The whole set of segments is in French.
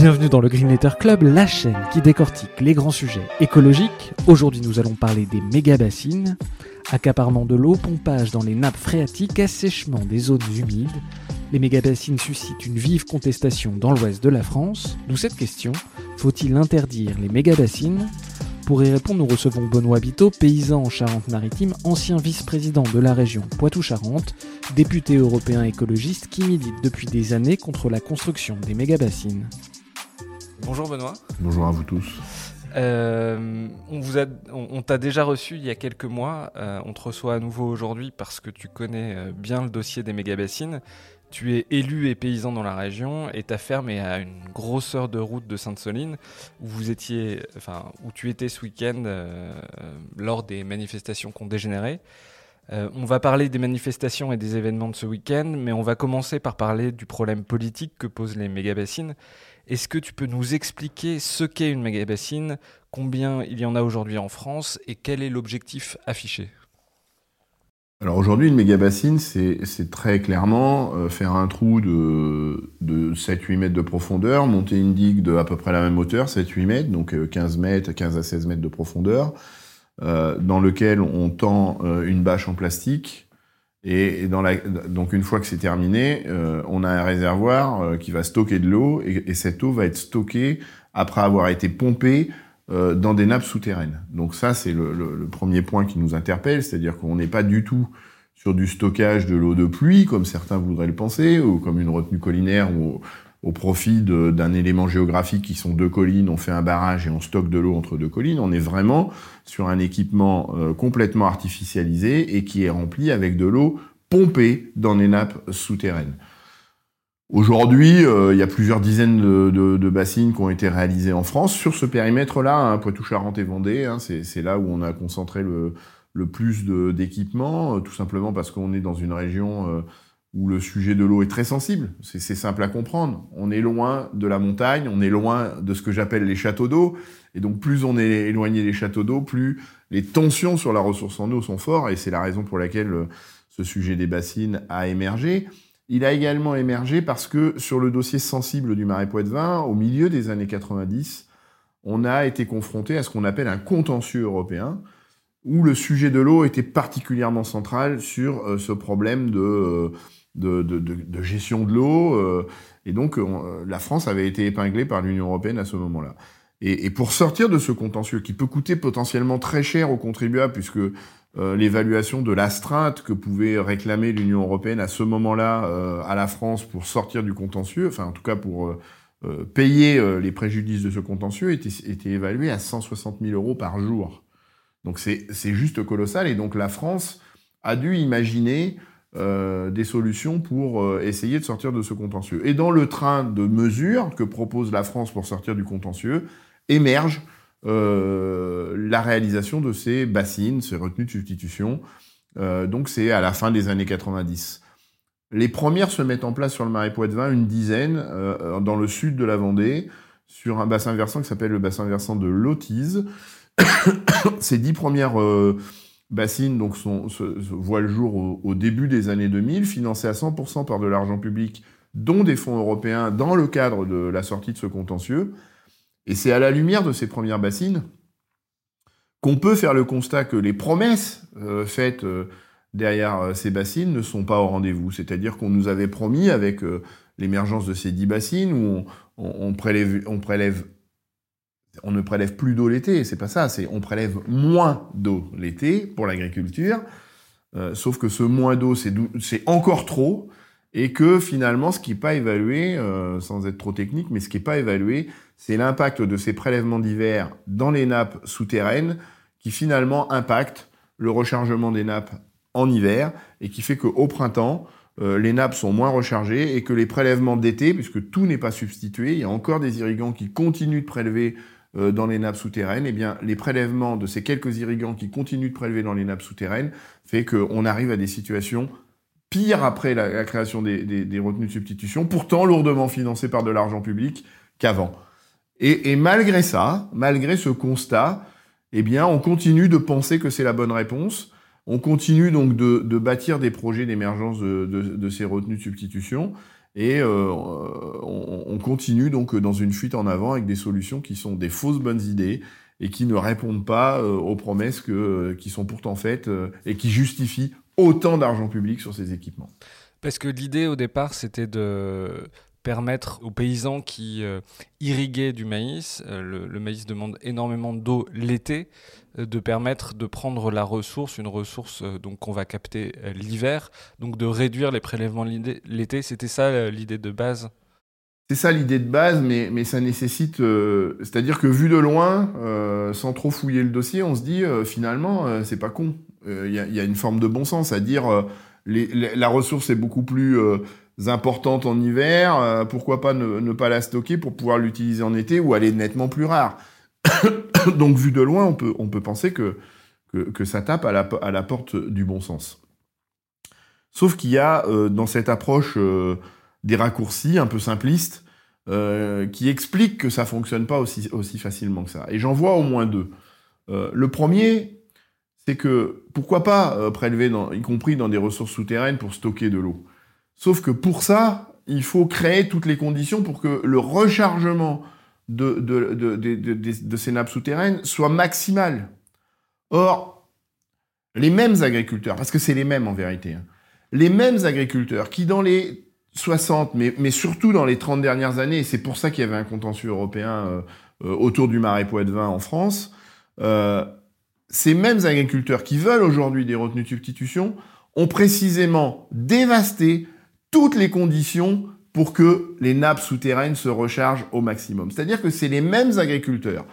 Bienvenue dans le Green Letter Club, la chaîne qui décortique les grands sujets écologiques. Aujourd'hui, nous allons parler des méga-bassines, accaparement de l'eau, pompage dans les nappes phréatiques, assèchement des zones humides. Les méga-bassines suscitent une vive contestation dans l'ouest de la France. D'où cette question faut-il interdire les méga-bassines? Pour y répondre, nous recevons Benoît Biteau, paysan en Charente-Maritime, ancien vice-président de la région Poitou-Charentes, député européen écologiste qui milite depuis des années contre la construction des méga-bassines. Bonjour Benoît. Bonjour à vous tous. Euh, on vous a, on, t'a déjà reçu il y a quelques mois. Euh, on te reçoit à nouveau aujourd'hui parce que tu connais euh, bien le dossier des méga-bassines. Tu es élu et paysan dans la région et ta ferme est à une grosse heure de route de Sainte-Soline où vous étiez, enfin, où tu étais ce week-end lors des manifestations qui ont dégénéré. on va parler des manifestations et des événements de ce week-end, mais on va commencer par parler du problème politique que posent les méga-bassines est-ce que tu peux nous expliquer ce qu'est une méga-bassine, combien il y en a aujourd'hui en France et quel est l'objectif affiché? Alors aujourd'hui, une méga-bassine, c'est très clairement euh, faire un trou de, 7-8 mètres de profondeur, monter une digue de à peu près la même hauteur, 7-8 mètres, donc 15 euh, mètres, 15 à 16 mètres de profondeur, euh, dans lequel on tend une bâche en plastique et, dans la, donc une fois que c'est terminé, euh, on a un réservoir euh, qui va stocker de l'eau et, et, cette eau va être stockée après avoir été pompée euh, dans des nappes souterraines. Donc ça, c'est le, le, le, premier point qui nous interpelle, c'est-à-dire qu'on n'est pas du tout sur du stockage de l'eau de pluie, comme certains voudraient le penser, ou comme une retenue collinaire ou au profit d'un élément géographique qui sont deux collines, on fait un barrage et on stocke de l'eau entre deux collines. On est vraiment sur un équipement euh, complètement artificialisé et qui est rempli avec de l'eau pompée dans les nappes souterraines. Aujourd'hui, euh, il y a plusieurs dizaines de, bassines qui ont été réalisées en France sur ce périmètre-là, hein, Poitou-Charentes et Vendée. Hein, c'est là où on a concentré le, plus d'équipements, euh, tout simplement parce qu'on est dans une région où le sujet de l'eau est très sensible. C'est simple à comprendre. On est loin de la montagne, on est loin de ce que j'appelle les châteaux d'eau. Et donc plus on est éloigné des châteaux d'eau, plus les tensions sur la ressource en eau sont fortes. Et c'est la raison pour laquelle euh, ce sujet des bassines a émergé. Il a également émergé parce que sur le dossier sensible du Marais Poitevin, au milieu des années 90, on a été confronté à ce qu'on appelle un contentieux européen, où le sujet de l'eau était particulièrement central sur euh, ce problème de... Euh, de, de, de, gestion de l'eau. Euh, et donc, euh, la France avait été épinglée par l'Union européenne à ce moment-là. Et, et, pour sortir de ce contentieux, qui peut coûter potentiellement très cher aux contribuables, puisque euh, l'évaluation de l'astreinte que pouvait réclamer l'Union européenne à ce moment-là à la France pour sortir du contentieux, enfin en tout cas pour payer les préjudices de ce contentieux, était, était évaluée à 160 000 euros par jour. Donc c'est juste colossal. Et donc la France a dû imaginer euh, des solutions pour euh, essayer de sortir de ce contentieux. Et dans le train de mesures que propose la France pour sortir du contentieux, émerge euh, la réalisation de ces bassines, ces retenues de substitution. donc c'est à la fin des années 90. Les premières se mettent en place sur le marais Poitevin, une dizaine, dans le sud de la Vendée, sur un bassin versant qui s'appelle le bassin versant de Lotise. Ces dix premières Bassine donc son, se, le jour au, début des années 2000, financé à 100% par de l'argent public, dont des fonds européens, dans le cadre de la sortie de ce contentieux. Et c'est à la lumière de ces premières bassines qu'on peut faire le constat que les promesses euh, faites euh, derrière euh, ces bassines ne sont pas au rendez-vous. C'est-à-dire qu'on nous avait promis, avec l'émergence de ces dix bassines, où on prélève on ne prélève plus d'eau l'été, c'est pas ça, c'est on prélève moins d'eau l'été pour l'agriculture, euh, sauf que ce moins d'eau, c'est encore trop, et que finalement, ce qui n'est pas évalué, euh, sans être trop technique, mais ce qui n'est pas évalué, c'est l'impact de ces prélèvements d'hiver dans les nappes souterraines, qui finalement impactent le rechargement des nappes en hiver, et qui fait qu'au printemps, euh, les nappes sont moins rechargées et que les prélèvements d'été, puisque tout n'est pas substitué, il y a encore des irrigants qui continuent de prélever euh, dans les nappes souterraines, eh bien, les prélèvements de ces quelques irrigants qui continuent de prélever dans les nappes souterraines fait qu'on arrive à des situations pires après la, création des, retenues de substitution, pourtant lourdement financées par de l'argent public qu'avant. Et, malgré ça, malgré ce constat, eh bien, on continue de penser que c'est la bonne réponse. On continue donc de, bâtir des projets d'émergence de, de, ces retenues de substitution. Et euh, on, continue donc dans une fuite en avant avec des solutions qui sont des fausses bonnes idées et qui ne répondent pas euh, aux promesses qui sont pourtant faites euh, et qui justifient autant d'argent public sur ces équipements. Parce que l'idée au départ, c'était de permettre aux paysans qui irriguaient du maïs, le, le, maïs demande énormément d'eau l'été, de permettre de prendre la ressource, une ressource euh, donc qu'on va capter euh, l'hiver, donc de réduire les prélèvements l'été. C'était ça euh, l'idée de base? C'est ça l'idée de base, mais, mais ça nécessite, c'est-à-dire que vu de loin, sans trop fouiller le dossier, on se dit finalement c'est pas con. Il y, a une forme de bon sens à dire la ressource est beaucoup plus importante en hiver, pourquoi pas ne, ne, pas la stocker pour pouvoir l'utiliser en été ou elle est nettement plus rare. Donc, vu de loin, on peut, penser que, ça tape à la, porte du bon sens. Sauf qu'il y a euh, dans cette approche euh, des raccourcis un peu simplistes euh, qui expliquent que ça fonctionne pas aussi, aussi facilement que ça. Et j'en vois au moins deux. le premier, c'est que pourquoi pas prélever, y compris dans des ressources souterraines, pour stocker de l'eau. Sauf que pour ça, il faut créer toutes les conditions pour que le rechargement de, ces nappes souterraines soit maximale. Or, les mêmes agriculteurs, parce que c'est les mêmes en vérité, hein, les mêmes agriculteurs qui dans les 60, mais, mais surtout dans les 30 dernières années, et c'est pour ça qu'il y avait un contentieux européen euh, euh, autour du marais Poitevin en France, euh, ces mêmes agriculteurs qui veulent aujourd'hui des retenues de substitution ont précisément dévasté toutes les conditions pour que les nappes souterraines se rechargent au maximum. C'est-à-dire que c'est les mêmes agriculteurs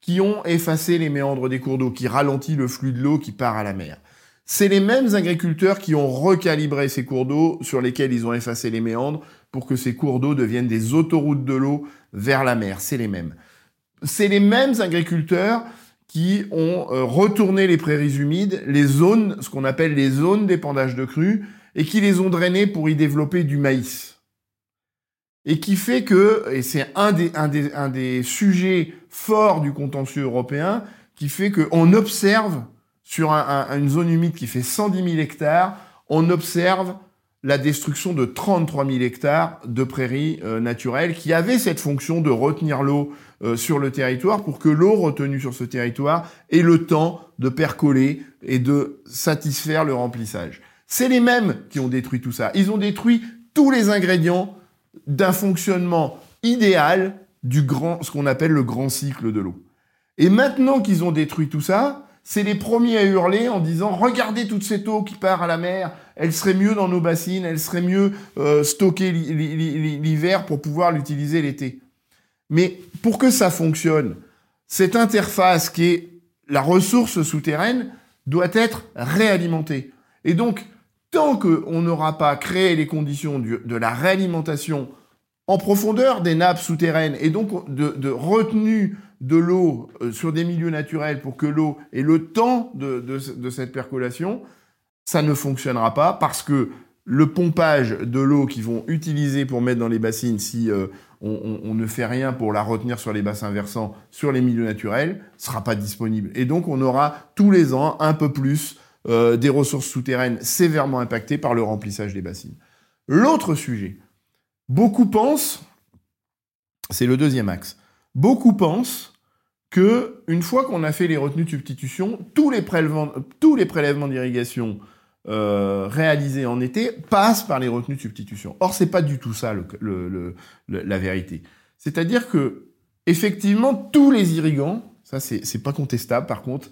qui ont effacé les méandres des cours d'eau, qui ralentissent le flux de l'eau qui part à la mer. C'est les mêmes agriculteurs qui ont recalibré ces cours d'eau sur lesquels ils ont effacé les méandres pour que ces cours d'eau deviennent des autoroutes de l'eau vers la mer. C'est les mêmes. C'est les mêmes agriculteurs qui ont euh, retourné les prairies humides, les zones, ce qu'on appelle les zones d'épandage de crues, et qui les ont drainées pour y développer du maïs et qui fait que, et c'est un des, sujets forts du contentieux européen, qui fait qu'on observe sur un, une zone humide qui fait 110 000 hectares, on observe la destruction de 33 000 hectares de prairies euh, naturelles qui avaient cette fonction de retenir l'eau euh, sur le territoire pour que l'eau retenue sur ce territoire ait le temps de percoler et de satisfaire le remplissage. C'est les mêmes qui ont détruit tout ça. Ils ont détruit tous les ingrédients d'un fonctionnement idéal du grand, ce qu'on appelle le grand cycle de l'eau. Et maintenant qu'ils ont détruit tout ça, c'est les premiers à hurler en disant regardez toute cette eau qui part à la mer, elle serait mieux dans nos bassines, elle serait mieux euh, stockée l'hiver pour pouvoir l'utiliser l'été. Mais pour que ça fonctionne, cette interface qui est la ressource souterraine doit être réalimentée. Et donc, tant qu'on n'aura pas créé les conditions de la réalimentation en profondeur des nappes souterraines et donc de, retenue de l'eau euh, sur des milieux naturels pour que l'eau ait le temps de, cette percolation, ça ne fonctionnera pas parce que le pompage de l'eau qu'ils vont utiliser pour mettre dans les bassines si euh, on, ne fait rien pour la retenir sur les bassins versants, sur les milieux naturels, sera pas disponible. Et donc on aura tous les ans un peu plus euh, des ressources souterraines sévèrement impactées par le remplissage des bassines. L'autre sujet, beaucoup pensent, c'est le deuxième axe, beaucoup pensent que une fois qu'on a fait les retenues de substitution, tous les prélèvements, tous les prélèvements d'irrigation euh, réalisés en été passent par les retenues de substitution. Or, c'est pas du tout ça la vérité. C'est-à-dire que effectivement, tous les irrigants, ça c'est pas contestable par contre,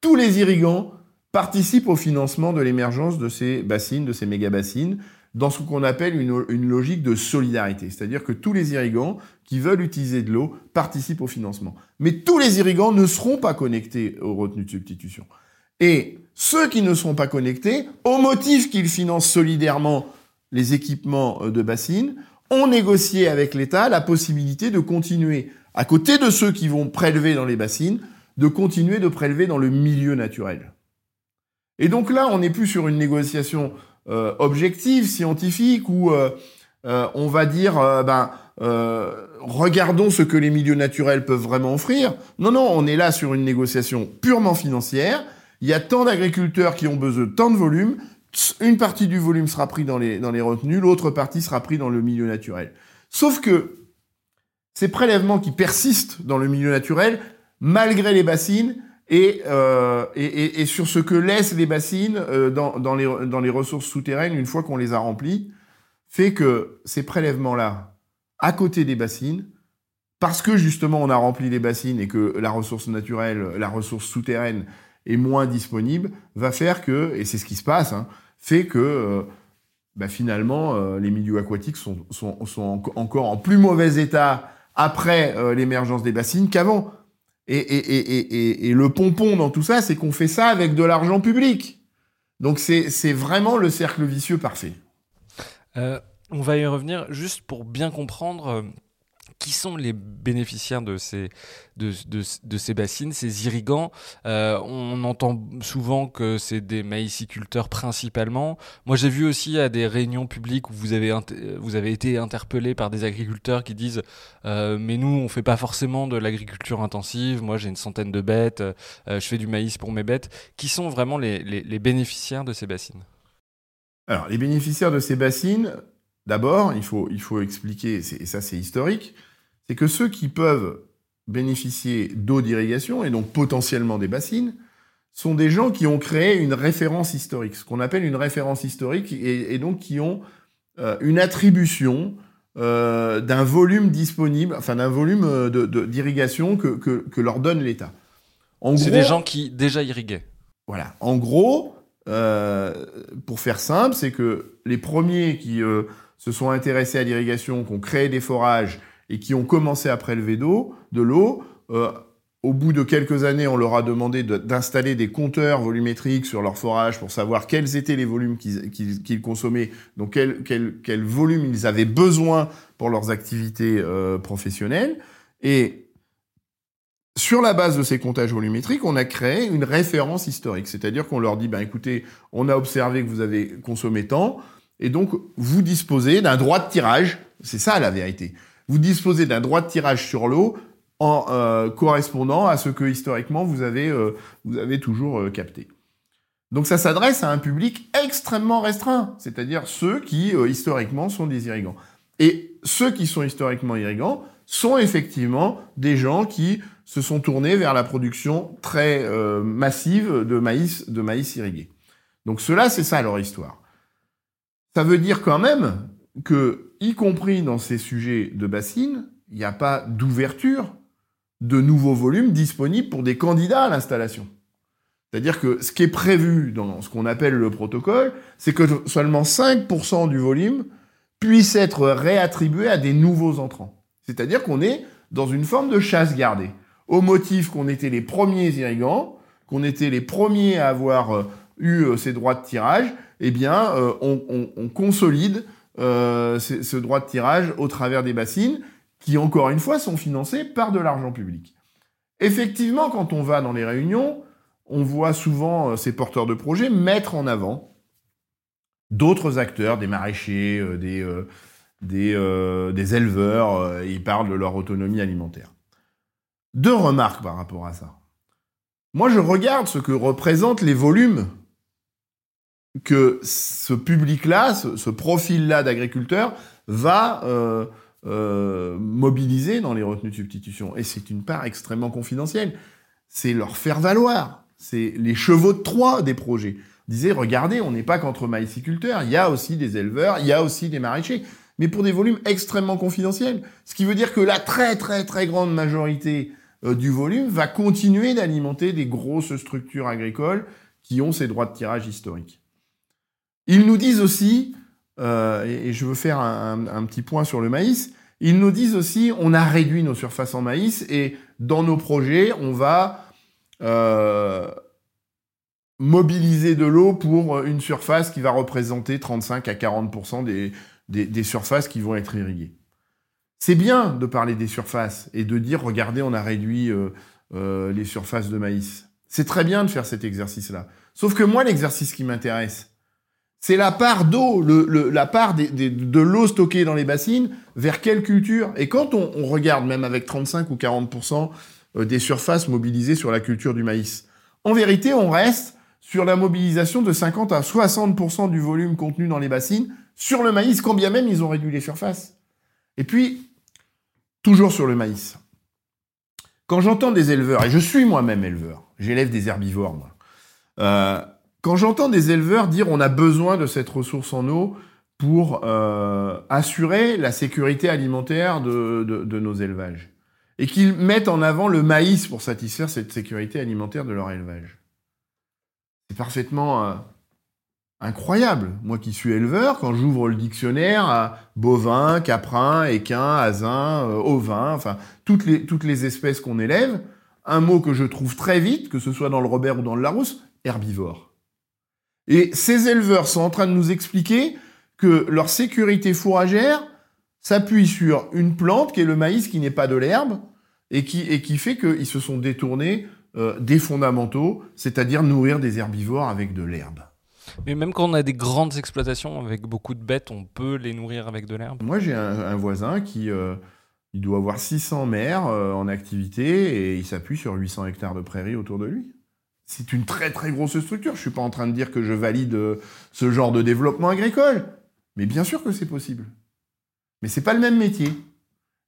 tous les irrigants participe au financement de l'émergence de ces bassines, de ces méga-bassines, dans ce qu'on appelle une, logique de solidarité. C'est-à-dire que tous les irrigants qui veulent utiliser de l'eau participent au financement. Mais tous les irrigants ne seront pas connectés aux retenues de substitution. Et ceux qui ne seront pas connectés, au motif qu'ils financent solidairement les équipements de bassines ont négocié avec l'État la possibilité de continuer, à côté de ceux qui vont prélever dans les bassines, de continuer de prélever dans le milieu naturel. Et donc là, on n'est plus sur une négociation euh, objective, scientifique, où euh, euh, on va dire, ben, regardons ce que les milieux naturels peuvent vraiment offrir. Non, non, on est là sur une négociation purement financière. Il y a tant d'agriculteurs qui ont besoin de tant de volume. Une partie du volume sera pris dans les, dans les retenues, l'autre partie sera pris dans le milieu naturel. Sauf que ces prélèvements qui persistent dans le milieu naturel, malgré les bassines, et, euh, et, sur ce que laissent les bassines euh, dans, les, ressources souterraines une fois qu'on les a remplies, fait que ces prélèvements-là, à côté des bassines, parce que justement on a rempli les bassines et que la ressource naturelle, la ressource souterraine est moins disponible, va faire que, et c'est ce qui se passe, hein, fait que euh, bah finalement les milieux aquatiques sont, encore en plus mauvais état après l'émergence des bassines qu'avant. Et, le pompon dans tout ça, c'est qu'on fait ça avec de l'argent public. Donc c'est vraiment le cercle vicieux parfait. Euh, on va y revenir juste pour bien comprendre euh, qui sont les bénéficiaires de ces, de, de, ces bassines, ces irrigants euh, On entend souvent que c'est des maïsiculteurs principalement. Moi, j'ai vu aussi à des réunions publiques où vous avez, vous avez été interpellé par des agriculteurs qui disent euh, Mais nous, on fait pas forcément de l'agriculture intensive. Moi, j'ai une centaine de bêtes. Euh, je fais du maïs pour mes bêtes. Qui sont vraiment les, les, les bénéficiaires de ces bassines? Alors, les bénéficiaires de ces bassines, D'abord, il faut, il faut expliquer, et ça c'est historique, c'est que ceux qui peuvent bénéficier d'eau d'irrigation, et donc potentiellement des bassines, sont des gens qui ont créé une référence historique, ce qu'on appelle une référence historique, et, donc qui ont euh, une attribution euh, d'un volume disponible, enfin d'un volume d'irrigation que, que, leur donne l'État. C'est des gens qui déjà irriguaient. Voilà. En gros, euh, pour faire simple, c'est que les premiers qui se sont intéressés à l'irrigation, qui ont créé des forages et qui ont commencé à prélever d'eau, de l'eau, euh, au bout de quelques années, on leur a demandé d'installer des compteurs volumétriques sur leurs forages pour savoir quels étaient les volumes qu'ils consommaient, donc quel, volume ils avaient besoin pour leurs activités euh, professionnelles. Et sur la base de ces comptages volumétriques, on a créé une référence historique. C'est-à-dire qu'on leur dit, ben, écoutez, on a observé que vous avez consommé tant, et donc vous disposez d'un droit de tirage, c'est ça la vérité, vous disposez d'un droit de tirage sur l'eau en euh, correspondant à ce que historiquement vous avez, euh, vous avez toujours euh, capté. Donc ça s'adresse à un public extrêmement restreint, c'est-à-dire ceux qui historiquement sont des irrigants. Et ceux qui sont historiquement irrigants sont effectivement des gens qui se sont tournés vers la production très massive de maïs, de maïs irrigué. Donc cela, c'est ça leur histoire. Ça veut dire quand même que, y compris dans ces sujets de bassines, il n'y a pas d'ouverture de nouveaux volumes disponibles pour des candidats à l'installation. C'est-à-dire que ce qui est prévu dans ce qu'on appelle le protocole, c'est que seulement 5% du volume puisse être réattribué à des nouveaux entrants. C'est-à-dire qu'on est dans une forme de chasse gardée, au motif qu'on était les premiers irrigants, qu'on était les premiers à avoir euh, eu euh, ces droits de tirage, eh bien, euh, on, consolide euh, ce droit de tirage au travers des bassines, qui, encore une fois, sont financées par de l'argent public. Effectivement, quand on va dans les réunions, on voit souvent euh, ces porteurs de projets mettre en avant d'autres acteurs, des maraîchers, des, des, éleveurs, ils parlent de leur autonomie alimentaire. Deux remarques par rapport à ça. Moi, je regarde ce que représentent les volumes que ce public-là, ce, profil-là d'agriculteurs va euh, euh, mobiliser dans les retenues de substitution. Et c'est une part extrêmement confidentielle. C'est leur faire valoir. C'est les chevaux de Troie des projets. Disait, regardez, on n'est pas qu'entre maïsiculteurs, il y a aussi des éleveurs, il y a aussi des maraîchers, mais pour des volumes extrêmement confidentiels. Ce qui veut dire que la très très très grande majorité euh, du volume va continuer d'alimenter des grosses structures agricoles qui ont ces droits de tirage historiques. Ils nous disent aussi, euh, et, je veux faire un, petit point sur le maïs, ils nous disent aussi, on a réduit nos surfaces en maïs et dans nos projets, on va, euh, mobiliser de l'eau pour une surface qui va représenter 35 à 40% des, des, surfaces qui vont être irriguées. C'est bien de parler des surfaces et de dire, regardez, on a réduit euh, les surfaces de maïs. C'est très bien de faire cet exercice-là. Sauf que moi, l'exercice qui m'intéresse, c'est la part d'eau, la part de l'eau stockée dans les bassines vers quelle culture. Et quand on, regarde, même avec 35 ou 40% euh, des surfaces mobilisées sur la culture du maïs, en vérité, on reste sur la mobilisation de 50 à 60% du volume contenu dans les bassines sur le maïs, quand bien même ils ont réduit les surfaces. Et puis, toujours sur le maïs. Quand j'entends des éleveurs, et je suis moi-même éleveur, j'élève des herbivores. Euh, quand j'entends des éleveurs dire on a besoin de cette ressource en eau pour euh, assurer la sécurité alimentaire de, nos élevages, et qu'ils mettent en avant le maïs pour satisfaire cette sécurité alimentaire de leur élevage. C'est parfaitement euh, incroyable. Moi qui suis éleveur, quand j'ouvre le dictionnaire à bovin, caprin, équin, asin, euh, ovin, enfin toutes les, toutes les espèces qu'on élève, un mot que je trouve très vite, que ce soit dans le Robert ou dans le Larousse, herbivore. Et ces éleveurs sont en train de nous expliquer que leur sécurité fourragère s'appuie sur une plante qui est le maïs qui n'est pas de l'herbe et qui, et qui fait qu'ils se sont détournés euh, des fondamentaux, c'est-à-dire nourrir des herbivores avec de l'herbe. Mais même quand on a des grandes exploitations avec beaucoup de bêtes, on peut les nourrir avec de l'herbe? Moi, j'ai un, voisin qui euh, il doit avoir 600 mères euh, en activité et il s'appuie sur 800 hectares de prairies autour de lui. C'est une très très grosse structure. Je suis pas en train de dire que je valide ce genre de développement agricole, mais bien sûr que c'est possible. Mais c'est pas le même métier.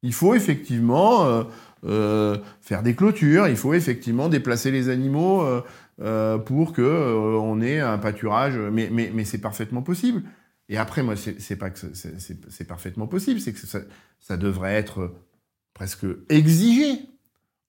Il faut effectivement euh, faire des clôtures, il faut effectivement déplacer les animaux euh, euh, pour que on ait un pâturage. Mais, c'est parfaitement possible. Et après, moi, c'est pas que c'est parfaitement possible, c'est que ça devrait être presque exigé.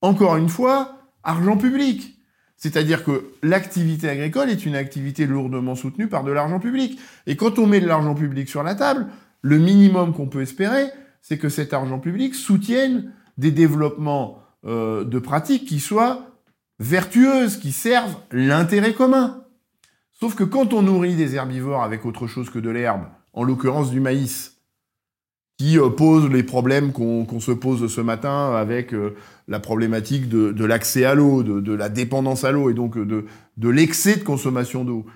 Encore une fois, argent public. C'est-à-dire que l'activité agricole est une activité lourdement soutenue par de l'argent public. Et quand on met de l'argent public sur la table, le minimum qu'on peut espérer, c'est que cet argent public soutienne des développements euh, de pratiques qui soient vertueuses, qui servent l'intérêt commun. Sauf que quand on nourrit des herbivores avec autre chose que de l'herbe, en l'occurrence du maïs, qui euh, pose les problèmes qu'on se pose ce matin avec euh, la problématique de, l'accès à l'eau, de, la dépendance à l'eau et donc de, de l'excès de consommation d'eau,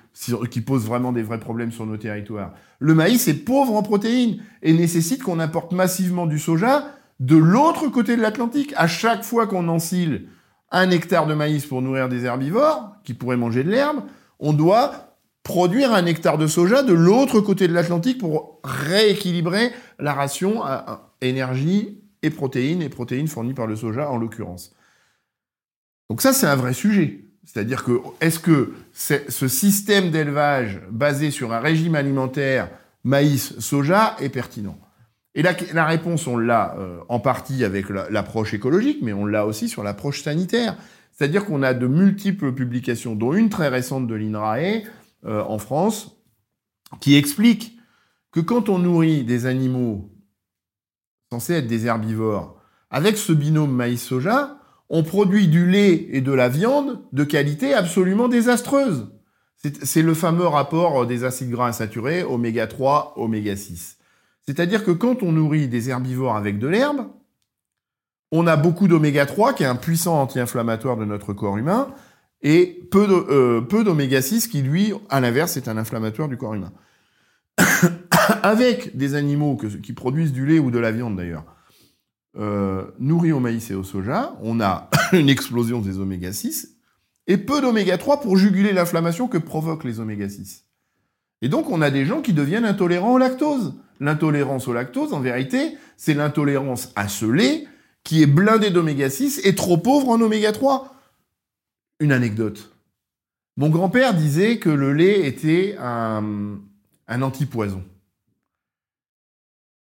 qui pose vraiment des vrais problèmes sur nos territoires. Le maïs est pauvre en protéines et nécessite qu'on importe massivement du soja de l'autre côté de l'Atlantique. À chaque fois qu'on ensile un hectare de maïs pour nourrir des herbivores qui pourraient manger de l'herbe, on doit produire un hectare de soja de l'autre côté de l'Atlantique pour rééquilibrer la ration à énergie et protéines, et protéines fournies par le soja en l'occurrence. Donc ça, c'est un vrai sujet. C'est-à-dire que est-ce que ce système d'élevage basé sur un régime alimentaire maïs-soja est pertinent? Et la, réponse, on l'a euh, en partie avec l'approche écologique, mais on l'a aussi sur l'approche sanitaire. C'est-à-dire qu'on a de multiples publications, dont une très récente de l'INRAE euh, en France, qui explique que quand on nourrit des animaux censés être des herbivores, avec ce binôme maïs-soja, on produit du lait et de la viande de qualité absolument désastreuse. C'est le fameux rapport des acides gras insaturés, oméga 3, oméga 6. C'est-à-dire que quand on nourrit des herbivores avec de l'herbe, on a beaucoup d'oméga 3, qui est un puissant anti-inflammatoire de notre corps humain, et peu euh, d'oméga 6, qui lui, à l'inverse, est un inflammatoire du corps humain. avec des animaux qui produisent du lait ou de la viande d'ailleurs, euh, nourris au maïs et au soja, on a une explosion des oméga 6, et peu d'oméga 3 pour juguler l'inflammation que provoquent les oméga 6. Et donc on a des gens qui deviennent intolérants au lactose. L'intolérance au lactose, en vérité, c'est l'intolérance à ce lait qui est blindé d'oméga 6 et trop pauvre en oméga 3. Une anecdote. Mon grand-père disait que le lait était un, un antipoison.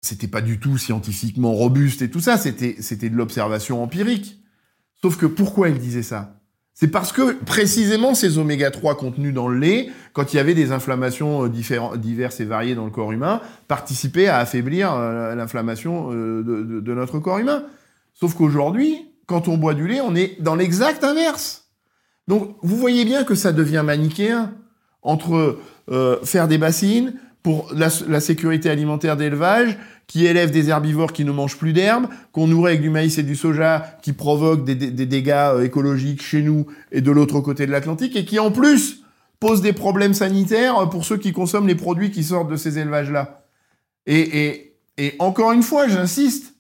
C'était pas du tout scientifiquement robuste et tout ça, c'était, de l'observation empirique. Sauf que pourquoi il disait ça? C'est parce que précisément ces oméga 3 contenus dans le lait, quand il y avait des inflammations euh, diverses et variées dans le corps humain, participaient à affaiblir euh, l'inflammation euh, de, notre corps humain. Sauf qu'aujourd'hui, quand on boit du lait, on est dans l'exact inverse. Donc vous voyez bien que ça devient manichéen entre euh, faire des bassines pour la, sécurité alimentaire d'élevage, qui élève des herbivores qui ne mangent plus d'herbe, qu'on nourrit avec du maïs et du soja qui provoquent des, dégâts euh, écologiques chez nous et de l'autre côté de l'Atlantique, et qui en plus pose des problèmes sanitaires pour ceux qui consomment les produits qui sortent de ces élevages-là. Et, encore une fois, j'insiste,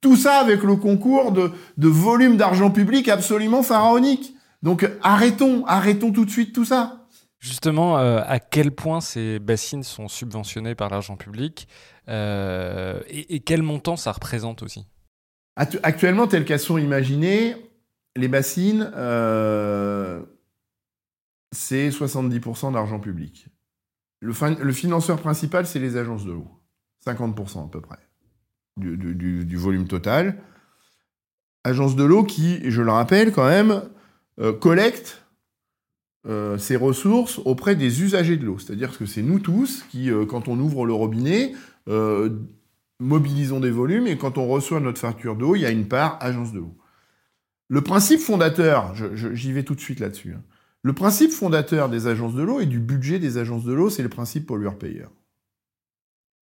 tout ça avec le concours de, de volumes d'argent public absolument pharaoniques. Donc arrêtons, arrêtons tout de suite tout ça. Justement, euh, à quel point ces bassines sont subventionnées par l'argent public euh, et, quel montant ça représente aussi? Actuellement, telles qu'elles sont imaginées, les bassines, euh, c'est 70% d'argent public. Le, le, financeur principal, c'est les agences de l'eau. 50% à peu près du, du, volume total. Agences de l'eau qui, je le rappelle quand même, euh, ces ressources auprès des usagers de l'eau. C'est-à-dire que c'est nous tous qui, euh, quand on ouvre le robinet, euh, mobilisons des volumes et quand on reçoit notre facture d'eau, il y a une part agence de l'eau. Le principe fondateur, j'y vais tout de suite là-dessus, hein. le principe fondateur des agences de l'eau et du budget des agences de l'eau, c'est le principe pollueur-payeur.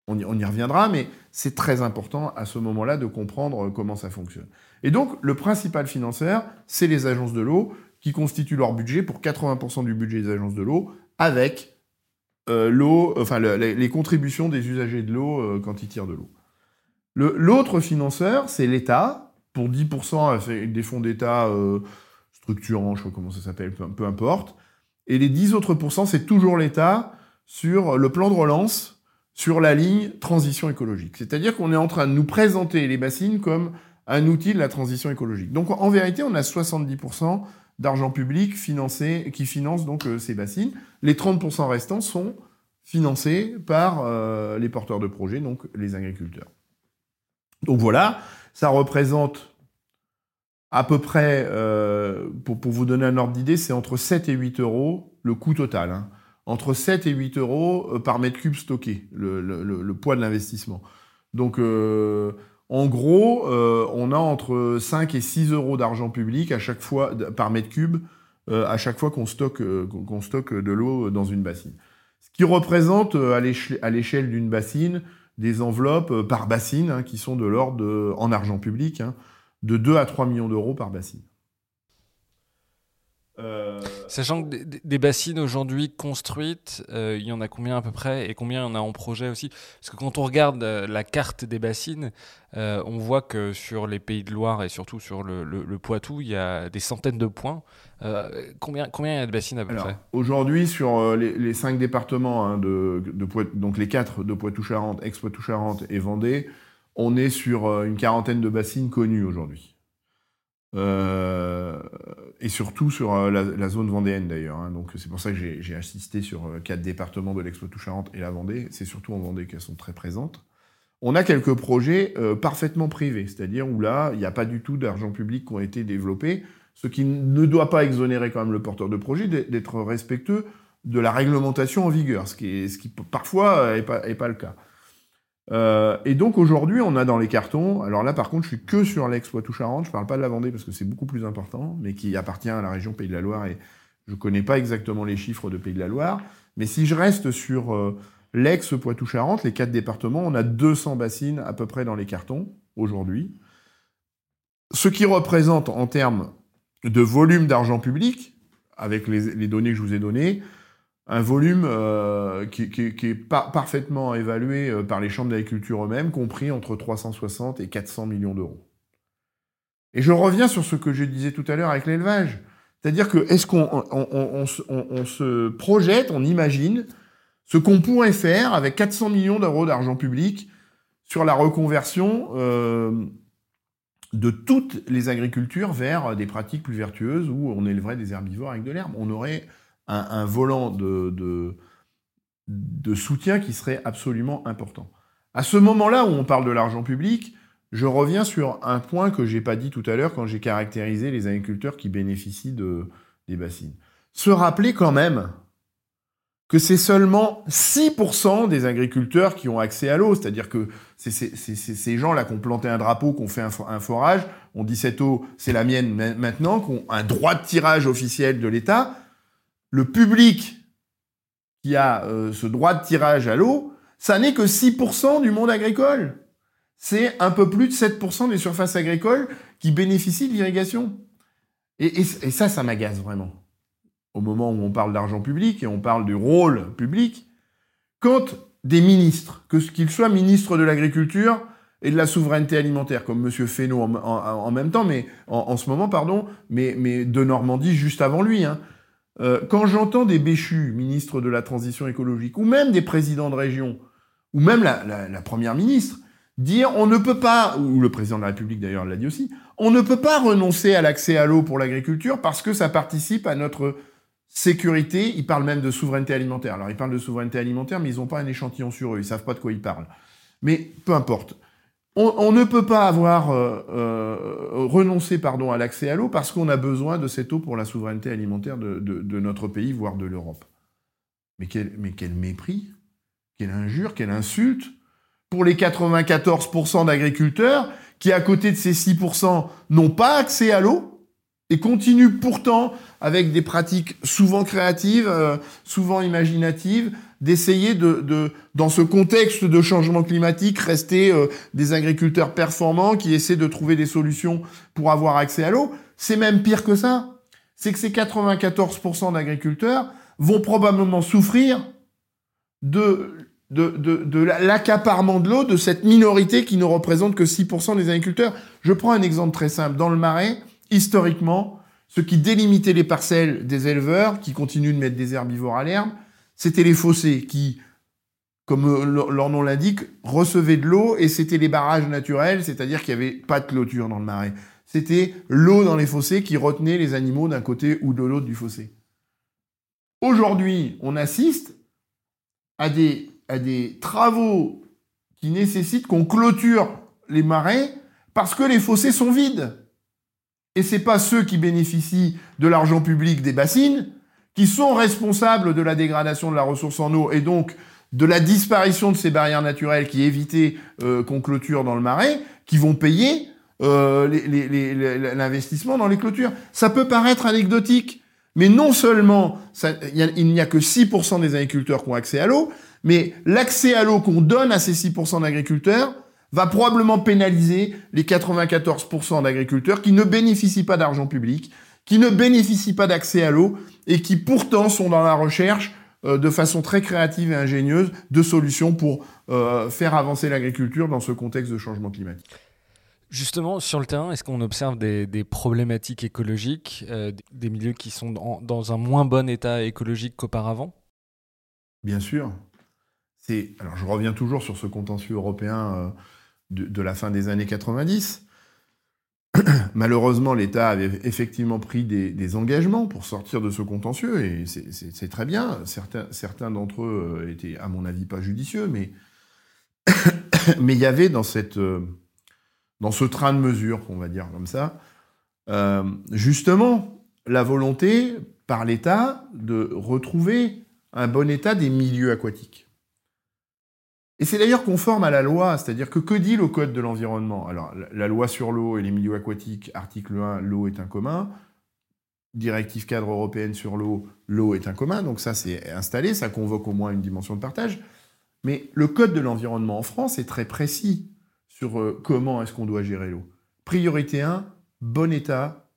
On y, on y reviendra, mais c'est très important à ce moment-là de comprendre comment ça fonctionne. Et donc, le principal financeur, c'est les agences de l'eau qui constituent leur budget pour 80% du budget des agences de l'eau, avec euh, l'eau, enfin les, contributions des usagers de l'eau euh, quand ils tirent de l'eau. L'autre financeur, c'est l'État, pour 10% avec des fonds d'État euh, structurants, je sais pas comment ça s'appelle, peu, peu, importe. Et les 10 autres pourcents, c'est toujours l'État sur le plan de relance, sur la ligne transition écologique. C'est-à-dire qu'on est en train de nous présenter les bassines comme un outil de la transition écologique. Donc en vérité, on a 70% d'argent public financé, qui finance donc euh, ces bassines. Les 30% restants sont financés par euh, les porteurs de projets, donc les agriculteurs. Donc voilà, ça représente à peu près, euh, pour, vous donner un ordre d'idée, c'est entre 7 et 8 euros le coût total. Hein. Entre 7 et 8 euros par mètre cube stocké, le, poids de l'investissement. Donc en gros, euh, on a entre 5 et 6 euros d'argent public à chaque fois, par mètre cube euh, à chaque fois qu'on stocke, euh, qu'on stocke de l'eau dans une bassine. Ce qui représente à l'échelle d'une bassine des enveloppes par bassine hein, qui sont de l'ordre, en argent public, hein, de 2 à 3 millions d'euros par bassine. Euh, Sachant que des, bassines aujourd'hui construites, euh, il y en a combien à peu près et combien il y en a en projet aussi? Parce que quand on regarde euh, la carte des bassines, on voit que sur les pays de Loire et surtout sur le, Poitou, il y a des centaines de points. combien, combien il y a de bassines à peu près? Aujourd'hui, sur les, cinq départements, hein, de, donc les quatre de Poitou-Charentes, ex-Poitou-Charentes et Vendée, on est sur une quarantaine de bassines connues aujourd'hui. Euh, et surtout sur euh, la, zone vendéenne d'ailleurs. Hein. Donc c'est pour ça que j'ai assisté sur euh, quatre départements de l'Expo-Tout-Charente et la Vendée. C'est surtout en Vendée qu'elles sont très présentes. On a quelques projets parfaitement privés, c'est-à-dire où là, il n'y a pas du tout d'argent public qui ont été développés, ce qui ne doit pas exonérer quand même le porteur de projet d'être respectueux de la réglementation en vigueur, ce qui, parfois n'est pas, est pas le cas. Euh, et donc aujourd'hui, on a dans les cartons, alors là par contre, je suis que sur l'ex Poitou-Charentes, je parle pas de la Vendée parce que c'est beaucoup plus important, mais qui appartient à la région Pays de la Loire et je connais pas exactement les chiffres de Pays de la Loire. Mais si je reste sur euh, l'ex Poitou-Charentes, les quatre départements, on a 200 bassines à peu près dans les cartons aujourd'hui. Ce qui représente en termes de volume d'argent public, avec les données que je vous ai données, un volume euh, qui, est parfaitement évalué euh, par les chambres d'agriculture eux-mêmes, compris entre 360 et 400 millions d'euros. Et je reviens sur ce que je disais tout à l'heure avec l'élevage. C'est-à-dire que est-ce qu'on on, se projette, on imagine ce qu'on pourrait faire avec 400 millions d'euros d'argent public sur la reconversion euh, de toutes les agricultures vers des pratiques plus vertueuses où on élèverait des herbivores avec de l'herbe? On aurait un, volant de, soutien qui serait absolument important. À ce moment-là où on parle de l'argent public, je reviens sur un point que j'ai pas dit tout à l'heure quand j'ai caractérisé les agriculteurs qui bénéficient de, des bassines. Se rappeler quand même que c'est seulement 6% des agriculteurs qui ont accès à l'eau. C'est-à-dire que c'est ces gens-là qui ont planté un drapeau, qui ont fait un, forage, on dit cette eau, c'est la mienne maintenant, qui ont un droit de tirage officiel de l'État. Le public qui a euh, ce droit de tirage à l'eau, ça n'est que 6% du monde agricole. C'est un peu plus de 7% des surfaces agricoles qui bénéficient de l'irrigation. et ça, ça m'agace vraiment au moment où on parle d'argent public et on parle du rôle public, quand des ministres, que qu'ils soient ministres de l'agriculture et de la souveraineté alimentaire, comme M. Fesneau en, même temps, mais en, ce moment, pardon, mais, de Normandie juste avant lui, hein, euh, quand j'entends des béchus, ministres de la transition écologique, ou même des présidents de région, ou même la, première ministre, dire on ne peut pas, ou le président de la République d'ailleurs l'a dit aussi, on ne peut pas renoncer à l'accès à l'eau pour l'agriculture parce que ça participe à notre sécurité, ils parlent même de souveraineté alimentaire. Alors ils parlent de souveraineté alimentaire, mais ils n'ont pas un échantillon sur eux, ils savent pas de quoi ils parlent. Mais peu importe. On, ne peut pas avoir euh, euh, renoncé à l'accès à l'eau parce qu'on a besoin de cette eau pour la souveraineté alimentaire de, notre pays, voire de l'Europe. Mais quel, mépris, quelle injure, quelle insulte pour les 94% d'agriculteurs qui, à côté de ces 6%, n'ont pas accès à l'eau et continue pourtant avec des pratiques souvent créatives, euh, souvent imaginatives, d'essayer de, de, dans ce contexte de changement climatique, rester euh, des agriculteurs performants qui essaient de trouver des solutions pour avoir accès à l'eau. C'est même pire que ça. C'est que ces 94% d'agriculteurs vont probablement souffrir de, de, de, de l'accaparement de l'eau de cette minorité qui ne représente que 6% des agriculteurs. Je prends un exemple très simple. Dans le Marais, historiquement, ce qui délimitait les parcelles des éleveurs, qui continuent de mettre des herbivores à l'herbe, c'était les fossés qui, comme leur nom l'indique, recevaient de l'eau et c'était les barrages naturels, c'est-à-dire qu'il n'y avait pas de clôture dans le marais. C'était l'eau dans les fossés qui retenait les animaux d'un côté ou de l'autre du fossé. Aujourd'hui, on assiste à des, à des travaux qui nécessitent qu'on clôture les marais parce que les fossés sont vides et c'est pas ceux qui bénéficient de l'argent public des bassines qui sont responsables de la dégradation de la ressource en eau et donc de la disparition de ces barrières naturelles qui évitaient euh, qu'on clôture dans le marais, qui vont payer euh, l'investissement dans les clôtures. Ça peut paraître anecdotique, mais non seulement il n'y a, que 6% des agriculteurs qui ont accès à l'eau, mais l'accès à l'eau qu'on donne à ces 6% d'agriculteurs, va probablement pénaliser les 94% d'agriculteurs qui ne bénéficient pas d'argent public, qui ne bénéficient pas d'accès à l'eau et qui pourtant sont dans la recherche euh, de façon très créative et ingénieuse de solutions pour euh, faire avancer l'agriculture dans ce contexte de changement climatique. Justement, sur le terrain, est-ce qu'on observe des, problématiques écologiques, euh, des milieux qui sont dans, un moins bon état écologique qu'auparavant? Bien sûr. Alors je reviens toujours sur ce contentieux européen de, la fin des années 90. Malheureusement, l'État avait effectivement pris des, engagements pour sortir de ce contentieux, et c'est très bien. Certains, d'entre eux euh, étaient, à mon avis, pas judicieux, mais il y avait dans, euh, ce train de mesure, on va dire comme ça, euh, justement la volonté par l'État de retrouver un bon état des milieux aquatiques. Et c'est d'ailleurs conforme à la loi, c'est-à-dire que que dit le Code de l'environnement? Alors, la loi sur l'eau et les milieux aquatiques, article 1, l'eau est un commun. Directive cadre européenne sur l'eau, l'eau est un commun. Donc ça, c'est installé, ça convoque au moins une dimension de partage. Mais le Code de l'environnement en France est très précis sur euh, comment est-ce qu'on doit gérer l'eau. Priorité 1, bon état,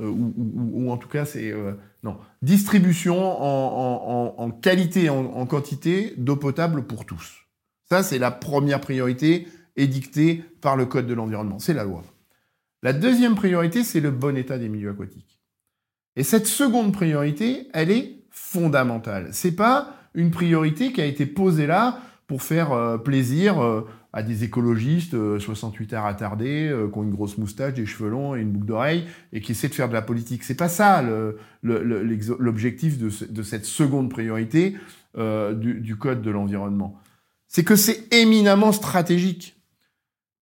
euh, ou, en tout cas, c'est... Euh, non, distribution en, qualité en quantité d'eau potable pour tous. Ça, c'est la première priorité édictée par le Code de l'environnement. C'est la loi. La deuxième priorité, c'est le bon état des milieux aquatiques. Et cette seconde priorité, elle est fondamentale. C'est pas une priorité qui a été posée là pour faire euh, plaisir euh, à des écologistes 68 euh, heures attardés, qui ont une grosse moustache, des cheveux longs et une boucle d'oreille, et qui essaient de faire de la politique. C'est pas ça l'objectif de, cette seconde priorité du Code de l'environnement c'est que c'est éminemment stratégique.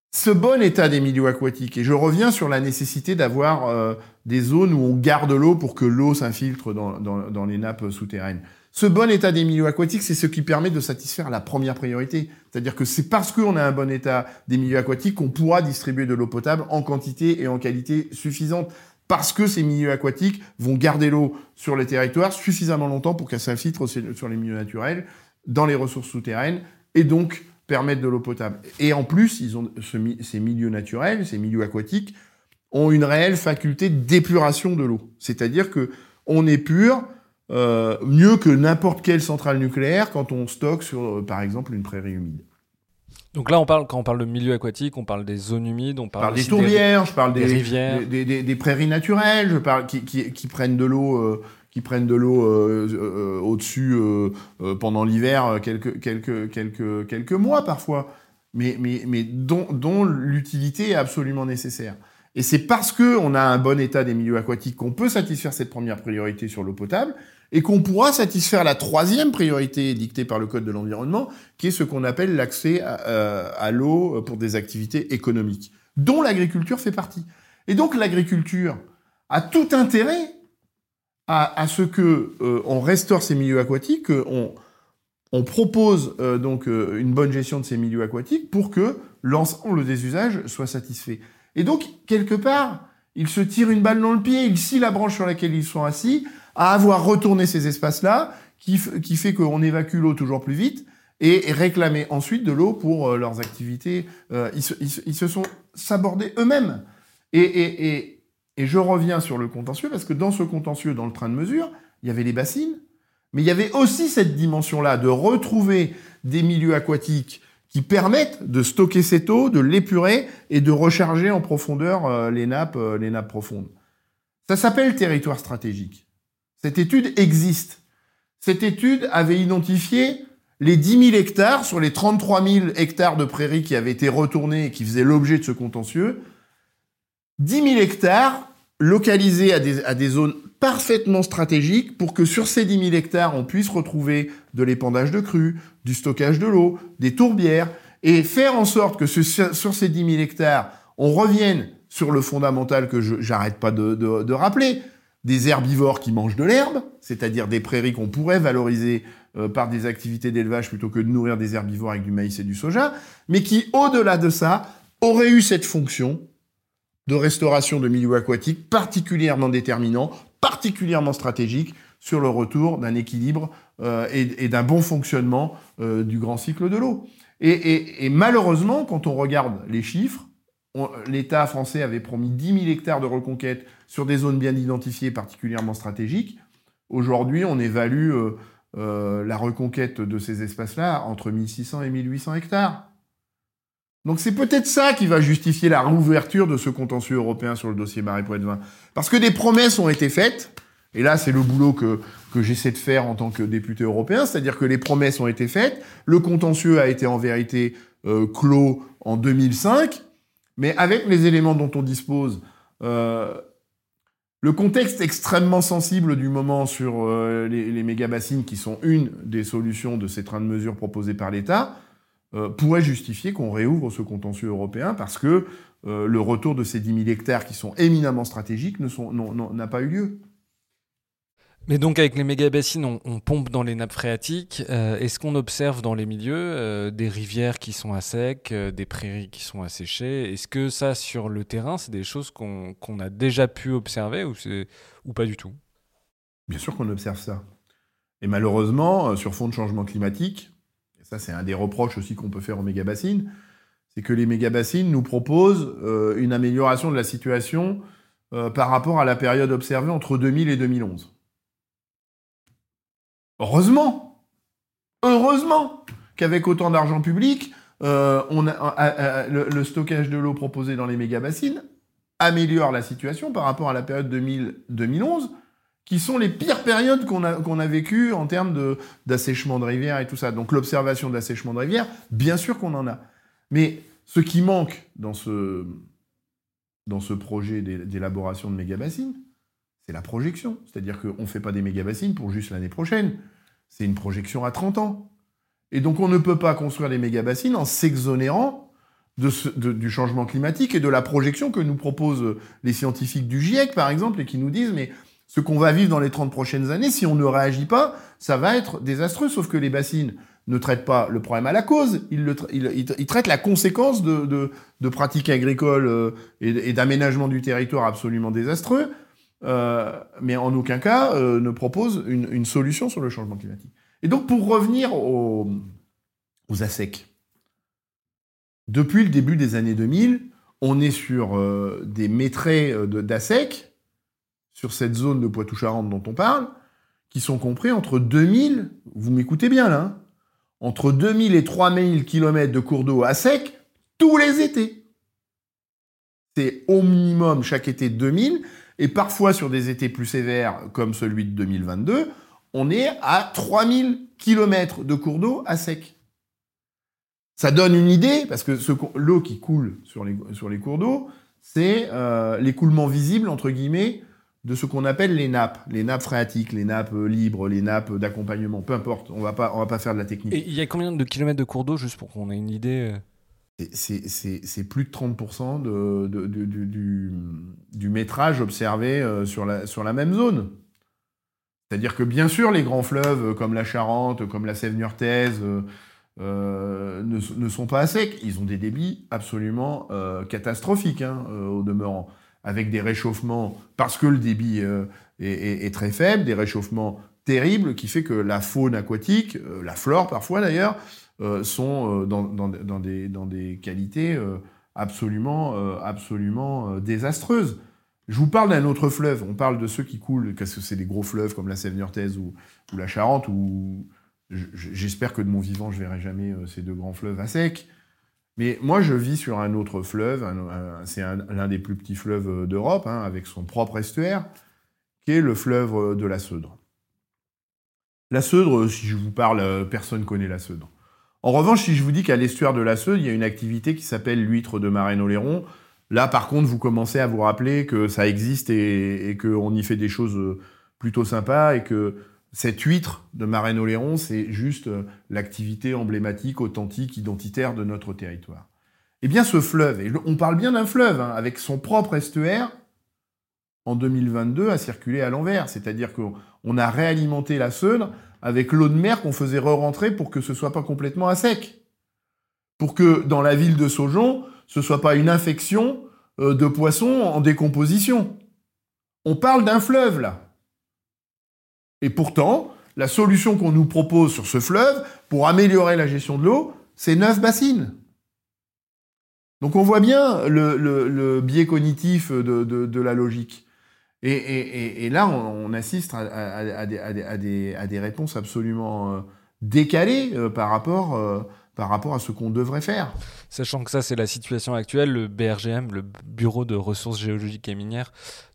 Ce bon état des milieux aquatiques, et je reviens sur la nécessité d'avoir euh, des zones où on garde l'eau pour que l'eau s'infiltre dans, les nappes souterraines. Ce bon état des milieux aquatiques, c'est ce qui permet de satisfaire la première priorité. C'est-à-dire que c'est parce qu'on a un bon état des milieux aquatiques qu'on pourra distribuer de l'eau potable en quantité et en qualité suffisante. Parce que ces milieux aquatiques vont garder l'eau sur les territoires suffisamment longtemps pour qu'elle s'infiltre sur les milieux naturels, dans les ressources souterraines, et donc permettre de l'eau potable. Et en plus, ils ont ces milieux naturels, ces milieux aquatiques, ont une réelle faculté d'épuration de l'eau. C'est-à-dire que on pur euh, mieux que n'importe quelle centrale nucléaire quand on stocke sur, euh, par exemple, une prairie humide. Donc là, on parle, quand on parle de milieu aquatique, on parle des zones humides, on parle, des tourbières, je parle des, rivières, des, prairies naturelles, je parle qui, qui, prennent de l'eau, euh, qui prennent de l'eau au-dessus pendant l'hiver, quelques, quelques, quelques, quelques mois parfois, mais, mais, mais dont, dont l'utilité est absolument nécessaire. Et c'est parce qu'on a un bon état des milieux aquatiques qu'on peut satisfaire cette première priorité sur l'eau potable et qu'on pourra satisfaire la troisième priorité dictée par le Code de l'environnement, qui est ce qu'on appelle l'accès à, euh, l'eau pour des activités économiques, dont l'agriculture fait partie. Et donc l'agriculture a tout intérêt à, ce que euh, on restaure ces milieux aquatiques, qu'on on propose euh, donc une bonne gestion de ces milieux aquatiques pour que l'ensemble des usages soit satisfait. Et donc, quelque part, ils se tirent une balle dans le pied, ils scient la branche sur laquelle ils sont assis, à avoir retourné ces espaces-là, qui, qui, fait qu'on évacue l'eau toujours plus vite, et, réclamer ensuite de l'eau pour euh, leurs activités. Euh, ils, se, ils, se, sont sabordés eux-mêmes. Et, et, et, je reviens sur le contentieux, parce que dans ce contentieux, dans le train de mesure, il y avait les bassines, mais il y avait aussi cette dimension-là de retrouver des milieux aquatiques qui permettent de stocker cette eau, de l'épurer et de recharger en profondeur euh, les nappes, euh, les nappes profondes. Ça s'appelle territoire stratégique. Cette étude existe. Cette étude avait identifié les 10 000 hectares sur les 33 000 hectares de prairies qui avaient été retournés et qui faisaient l'objet de ce contentieux. 10 000 hectares localisés à des, à des zones parfaitement stratégiques pour que sur ces 10 000 hectares, on puisse retrouver de l'épandage de crues, du stockage de l'eau, des tourbières, et faire en sorte que sur ces 10 000 hectares, on revienne sur le fondamental que j'arrête pas de, rappeler, des herbivores qui mangent de l'herbe, c'est-à-dire des prairies qu'on pourrait valoriser euh, par des activités d'élevage plutôt que de nourrir des herbivores avec du maïs et du soja, mais qui, au-delà de ça, auraient eu cette fonction de restauration de milieux aquatiques particulièrement déterminant particulièrement stratégique sur le retour d'un équilibre euh, et, d'un bon fonctionnement euh, du grand cycle de l'eau. Et, malheureusement, quand on regarde les chiffres, l'État français avait promis 10 000 hectares de reconquête sur des zones bien identifiées, particulièrement stratégiques. Aujourd'hui, on évalue euh, la reconquête de ces espaces-là entre 1600 et 1800 hectares. Donc c'est peut-être ça qui va justifier la réouverture de ce contentieux européen sur le dossier Marais Poitevin. Parce que des promesses ont été faites, et là c'est le boulot que, que j'essaie de faire en tant que député européen, c'est-à-dire que les promesses ont été faites, le contentieux a été en vérité euh, clos en 2005, mais avec les éléments dont on dispose, euh, le contexte extrêmement sensible du moment sur euh, les, méga-bassines, qui sont une des solutions de ces trains de mesure proposés par l'État, euh, pourrait justifier qu'on réouvre ce contentieux européen parce que euh, le retour de ces 10 000 hectares qui sont éminemment stratégiques n'a pas eu lieu. Mais donc avec les méga bassines, on, pompe dans les nappes phréatiques. Euh, est-ce qu'on observe dans les milieux des rivières qui sont à sec, des prairies qui sont asséchées? Est-ce que ça, sur le terrain, c'est des choses qu'on a déjà pu observer ou, ou pas du tout? Bien sûr qu'on observe ça. Et malheureusement, sur fond de changement climatique, ça c'est un des reproches aussi qu'on peut faire aux méga-bassines, c'est que les méga-bassines nous proposent euh, une amélioration de la situation euh, par rapport à la période observée entre 2000 et 2011. Heureusement, heureusement qu'avec autant d'argent public, euh, on le, stockage de l'eau proposé dans les méga-bassines améliore la situation par rapport à la période 2000-2011 qui sont les pires périodes qu'on a, qu'on a vécues en termes d'assèchement de, rivières et tout ça. Donc l'observation d'assèchement de rivières, bien sûr qu'on en a. Mais ce qui manque dans ce, dans ce projet d'élaboration de méga-bassines, c'est la projection. C'est-à-dire qu'on ne fait pas des méga-bassines pour juste l'année prochaine. C'est une projection à 30 ans. Et donc on ne peut pas construire des méga-bassines en s'exonérant du changement climatique et de la projection que nous proposent les scientifiques du GIEC, par exemple, et qui nous disent, mais ce qu'on va vivre dans les 30 prochaines années, si on ne réagit pas, ça va être désastreux. Sauf que les bassines ne traitent pas le problème à la cause, ils, traitent la conséquence de, pratiques agricoles euh, et, d'aménagement du territoire absolument désastreux, euh, mais en aucun cas euh, ne proposent une, solution sur le changement climatique. Et donc pour revenir aux, ASEC, depuis le début des années 2000, on est sur des métraits d'ASEC, sur cette zone de Poitou-Charentes dont on parle, qui sont compris entre 2000, vous m'écoutez bien là, hein, entre 2000 et 3000 km de cours d'eau à sec tous les étés. C'est au minimum chaque été 2000, et parfois sur des étés plus sévères comme celui de 2022, on est à 3000 km de cours d'eau à sec. Ça donne une idée, parce que l'eau qui coule sur les, cours d'eau, c'est euh, l'écoulement visible, entre guillemets, de ce qu'on appelle les nappes, les nappes phréatiques, les nappes euh, libres, les nappes d'accompagnement, peu importe, on va pas, on va pas faire de la technique. Et il y a combien de kilomètres de cours d'eau, juste pour qu'on ait une idée euh c'est plus de 30% de, du, du, métrage observé euh, sur la, sur la même zone. C'est-à-dire que bien sûr, les grands fleuves comme la Charente, comme la niortaise, ne, ne, sont pas à sec. Ils ont des débits absolument catastrophiques, hein, au demeurant avec des réchauffements, parce que le débit euh, est, très faible, des réchauffements terribles qui fait que la faune aquatique, euh, la flore parfois d'ailleurs, euh, sont dans, des, qualités absolument, absolument désastreuses. Je vous parle d'un autre fleuve. On parle de ceux qui coulent, parce que c'est des gros fleuves comme la Sève niortaise ou, ou la Charente, où j'espère que de mon vivant, je verrai jamais ces deux grands fleuves à sec. Mais moi, je vis sur un autre fleuve, c'est l'un des plus petits fleuves euh, d'Europe, hein, avec son propre estuaire, qui est le fleuve euh, de la Seudre. La Seudre, euh, si je vous parle, personne ne connaît la Seudre. En revanche, si je vous dis qu'à l'estuaire de la Seudre, il y a une activité qui s'appelle l'huître de Marennes-Oléron, là, par contre, vous commencez à vous rappeler que ça existe et, et qu'on y fait des choses plutôt sympas et que cette huître de Marraine-Oléron, c'est juste euh, l'activité emblématique, authentique, identitaire de notre territoire. Eh bien, ce fleuve, on parle bien d'un fleuve, hein, avec son propre estuaire, en 2022, a circulé à l'envers. C'est-à-dire qu'on a réalimenté la Seudre avec l'eau de mer qu'on faisait re-rentrer pour que ce soit pas complètement à sec. Pour que dans la ville de Saujon, ce soit pas une infection euh, de poissons en décomposition. On parle d'un fleuve, là. Et pourtant, la solution qu'on nous propose sur ce fleuve pour améliorer la gestion de l'eau, c'est neuf bassines. Donc on voit bien le, biais cognitif de, la logique. Et, là, on, assiste à, des, réponses absolument euh, décalées euh, euh, par rapport à ce qu'on devrait faire. Sachant que ça, c'est la situation actuelle, le BRGM, le Bureau de ressources géologiques et minières,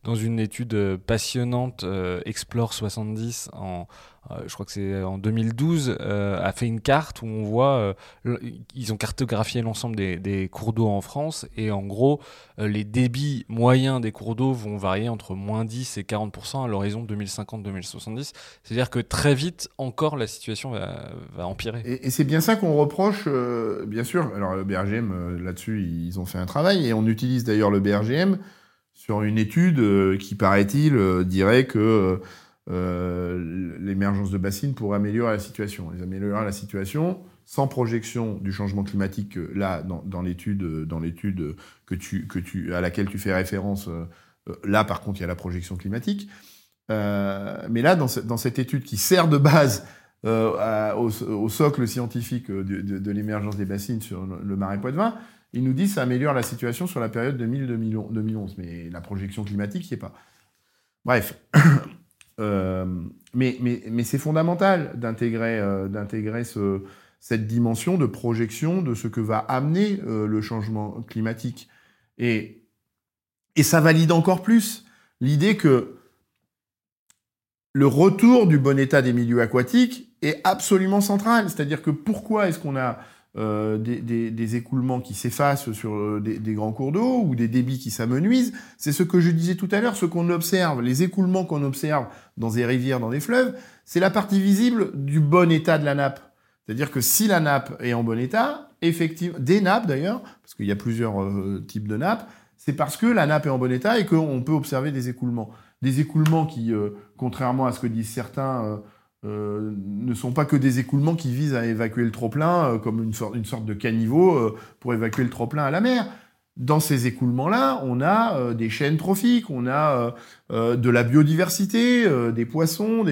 dans une étude euh, passionnante, euh, Explore 70, en, euh, je crois que c'est en 2012, a fait une carte où on voit, ils ont cartographié l'ensemble des, cours d'eau en France, et en gros, les débits moyens des cours d'eau vont varier entre moins 10 et 40% à l'horizon 2050-2070. C'est-à-dire que très vite, encore, la situation va, empirer. Et, c'est bien ça qu'on reproche, bien sûr, alors le BRGM, là-dessus, ils ont fait un travail, et on utilise d'ailleurs le BRGM sur une étude euh, qui, paraît-il, euh, dirait que euh, l'émergence de bassines pourrait améliorer la situation. Les améliorer la situation sans projection du changement climatique, là, dans, dans l'étude que tu, que tu, à laquelle tu fais référence, là, par contre, il y a la projection climatique. mais là, dans, dans, cette étude qui sert de base au, socle scientifique de, l'émergence des bassines sur le, marais Poitevin, ils nous disent que ça améliore la situation sur la période 2000-2011, mais la projection climatique n'y est pas. Bref. Euh, mais, mais, mais c'est fondamental d'intégrer euh, d'intégrer ce, cette dimension de projection de ce que va amener euh, le changement climatique. Et, et ça valide encore plus l'idée que le retour du bon état des milieux aquatiques est absolument central. C'est-à-dire que pourquoi est-ce qu'on a euh, des, écoulements qui s'effacent sur euh, des, grands cours d'eau ou des débits qui s'amenuisent? C'est ce que je disais tout à l'heure, ce qu'on observe, les écoulements qu'on observe dans des rivières, dans des fleuves, c'est la partie visible du bon état de la nappe. C'est-à-dire que si la nappe est en bon état, effectivement, des nappes d'ailleurs, parce qu'il y a plusieurs euh, types de nappes, c'est parce que la nappe est en bon état et qu'on peut observer des écoulements. Des écoulements qui, contrairement à ce que disent certains, ne sont pas que des écoulements qui visent à évacuer le trop-plein comme une, sorte de caniveau pour évacuer le trop-plein à la mer dans ces écoulements-là, on a euh, des chaînes trophiques, on a euh, euh, de la biodiversité, des poissons,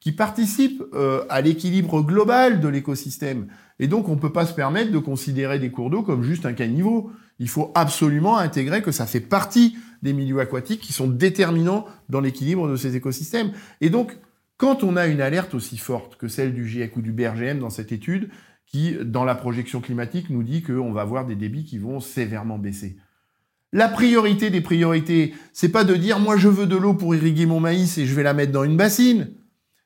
qui participent à l'équilibre global de l'écosystème. Et donc, on ne peut pas se permettre de considérer des cours d'eau comme juste un caniveau. Il faut absolument intégrer que ça fait partie des milieux aquatiques qui sont déterminants dans l'équilibre de ces écosystèmes. Et donc, quand on a une alerte aussi forte que celle du GIEC ou du BRGM dans cette étude, qui, dans la projection climatique, nous dit qu'on va avoir des débits qui vont sévèrement baisser. La priorité des priorités, c'est pas de dire moi je veux de l'eau pour irriguer mon maïs et je vais la mettre dans une bassine.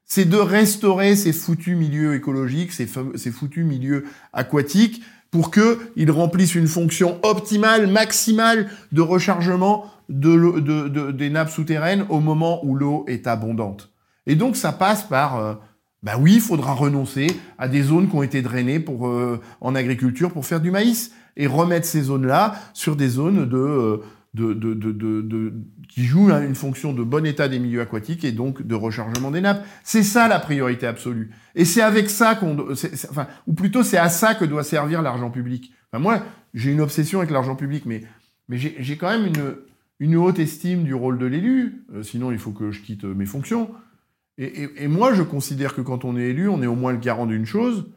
C'est de restaurer ces foutus milieux écologiques, ces, ces foutus milieux aquatiques pour qu'ils remplissent une fonction optimale, maximale de rechargement de, des nappes souterraines au moment où l'eau est abondante. Et donc ça passe par euh, ben oui, il faudra renoncer à des zones qui ont été drainées pour, euh, en agriculture pour faire du maïs et remettre ces zones-là sur des zones de, euh, de, qui jouent une fonction de bon état des milieux aquatiques et donc de rechargement des nappes. C'est ça la priorité absolue. Et c'est avec ça qu'on, enfin, ou plutôt c'est à ça que doit servir l'argent public. Enfin, moi, j'ai une obsession avec l'argent public, mais, mais j'ai quand même une, haute estime du rôle de l'élu. Euh, sinon, il faut que je quitte mes fonctions. Et, moi, je considère que quand on est élu, on est au moins le garant d'une chose,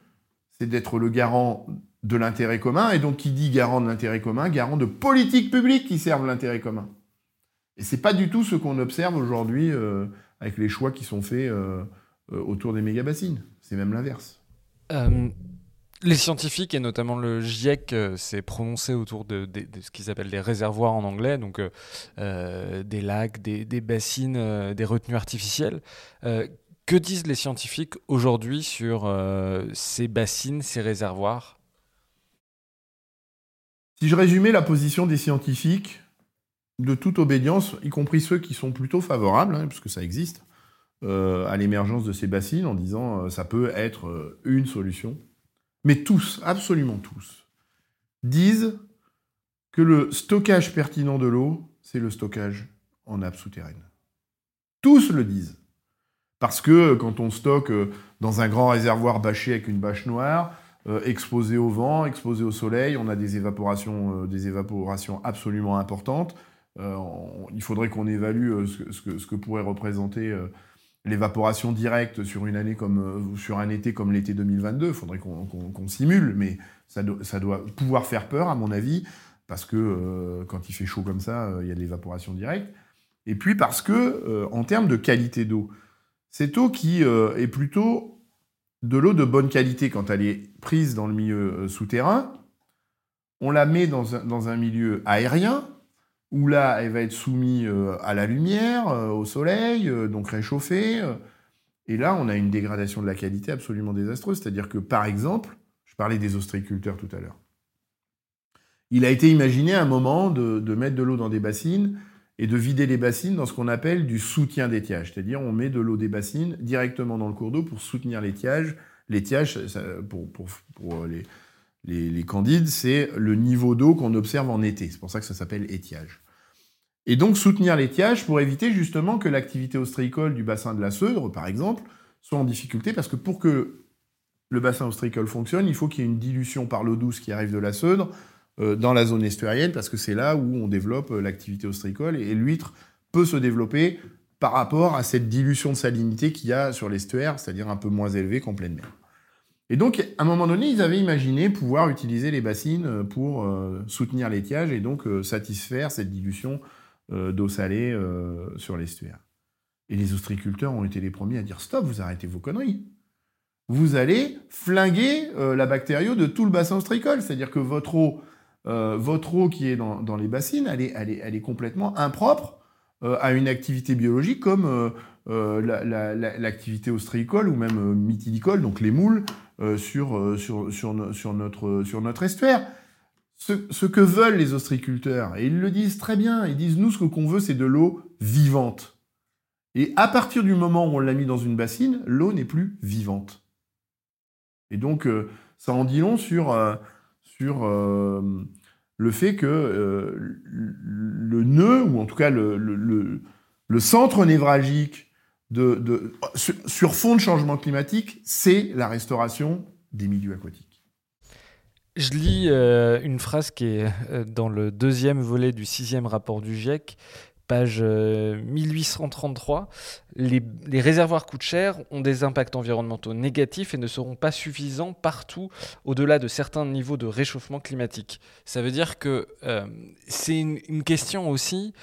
c'est d'être le garant de l'intérêt commun. Et donc, qui dit garant de l'intérêt commun, garant de politiques publiques qui servent l'intérêt commun. Et c'est pas du tout ce qu'on observe aujourd'hui euh, avec les choix qui sont faits euh, euh, autour des méga-bassines. C'est même l'inverse. Les scientifiques et notamment le GIEC s'est prononcé autour de, ce qu'ils appellent des réservoirs en anglais, donc des lacs, des, bassines, des retenues artificielles. que disent les scientifiques aujourd'hui sur ces bassines, ces réservoirs? Si je résumais la position des scientifiques, de toute obédience, y compris ceux qui sont plutôt favorables, hein, puisque ça existe, à l'émergence de ces bassines, en disant ça peut être une solution mais tous, absolument tous, disent que le stockage pertinent de l'eau, c'est le stockage en nappe souterraine. Tous le disent. Parce que quand on stocke euh, dans un grand réservoir bâché avec une bâche noire, euh, exposé au vent, exposé au soleil, on a des évaporations, euh, des évaporations absolument importantes. il faudrait qu'on évalue ce que, pourrait représenter l'évaporation directe sur une année comme euh, sur un été comme l'été 2022, il faudrait qu'on simule, mais ça, ça, doit pouvoir faire peur à mon avis, parce que euh, quand il fait chaud comme ça, euh, il y a de l'évaporation directe. Et puis parce que, en termes de qualité d'eau, cette eau qui est plutôt de l'eau de bonne qualité quand elle est prise dans le milieu souterrain, on la met dans un, dans un milieu aérien, où là, elle va être soumise euh, à la lumière, euh, au soleil, euh, donc réchauffée. Et là, on a une dégradation de la qualité absolument désastreuse. C'est-à-dire que, par exemple, je parlais des ostréiculteurs tout à l'heure. Il a été imaginé à un moment de, mettre de l'eau dans des bassines et de vider les bassines dans ce qu'on appelle du soutien d'étiage. C'est-à-dire, on met de l'eau des bassines directement dans le cours d'eau pour soutenir l'étiage. L'étiage, pour, pour les, les, candides, c'est le niveau d'eau qu'on observe en été. C'est pour ça que ça s'appelle étiage. Et donc soutenir l'étiage pour éviter justement que l'activité ostréicole du bassin de la Seudre, par exemple, soit en difficulté, parce que pour que le bassin ostréicole fonctionne, il faut qu'il y ait une dilution par l'eau douce qui arrive de la Seudre dans la zone estuarienne, parce que c'est là où on développe euh, l'activité ostréicole, et l'huître peut se développer par rapport à cette dilution de salinité qu'il y a sur l'estuaire, c'est-à-dire un peu moins élevée qu'en pleine mer. Et donc, à un moment donné, ils avaient imaginé pouvoir utiliser les bassines euh, pour euh, soutenir l'étiage et donc euh, satisfaire cette dilution d'eau salée sur l'estuaire. Et les ostriculteurs ont été les premiers à dire stop, vous arrêtez vos conneries. Vous allez flinguer la bactério de tout le bassin ostricole. C'est-à-dire que votre eau, votre eau qui est dans, les bassines, elle est, elle est complètement impropre à une activité biologique comme l'activité ostréicole ou même mytidicole, donc les moules, euh, sur, euh, sur, sur, notre, sur notre estuaire. Ce, que veulent les ostriculteurs, et ils le disent très bien, ils disent nous ce qu'on veut c'est de l'eau vivante. Et à partir du moment où on l'a mis dans une bassine, l'eau n'est plus vivante. Et donc euh, ça en dit long sur, sur le fait que le nœud, ou en tout cas le, centre névralgique de, sur, fond de changement climatique, c'est la restauration des milieux aquatiques. Je lis euh, une phrase qui est euh, dans le deuxième volet du sixième rapport du GIEC, page 1833 les, réservoirs coûtent cher, ont des impacts environnementaux négatifs et ne seront pas suffisants partout au-delà de certains niveaux de réchauffement climatique. Ça veut dire que euh, c'est une, question aussi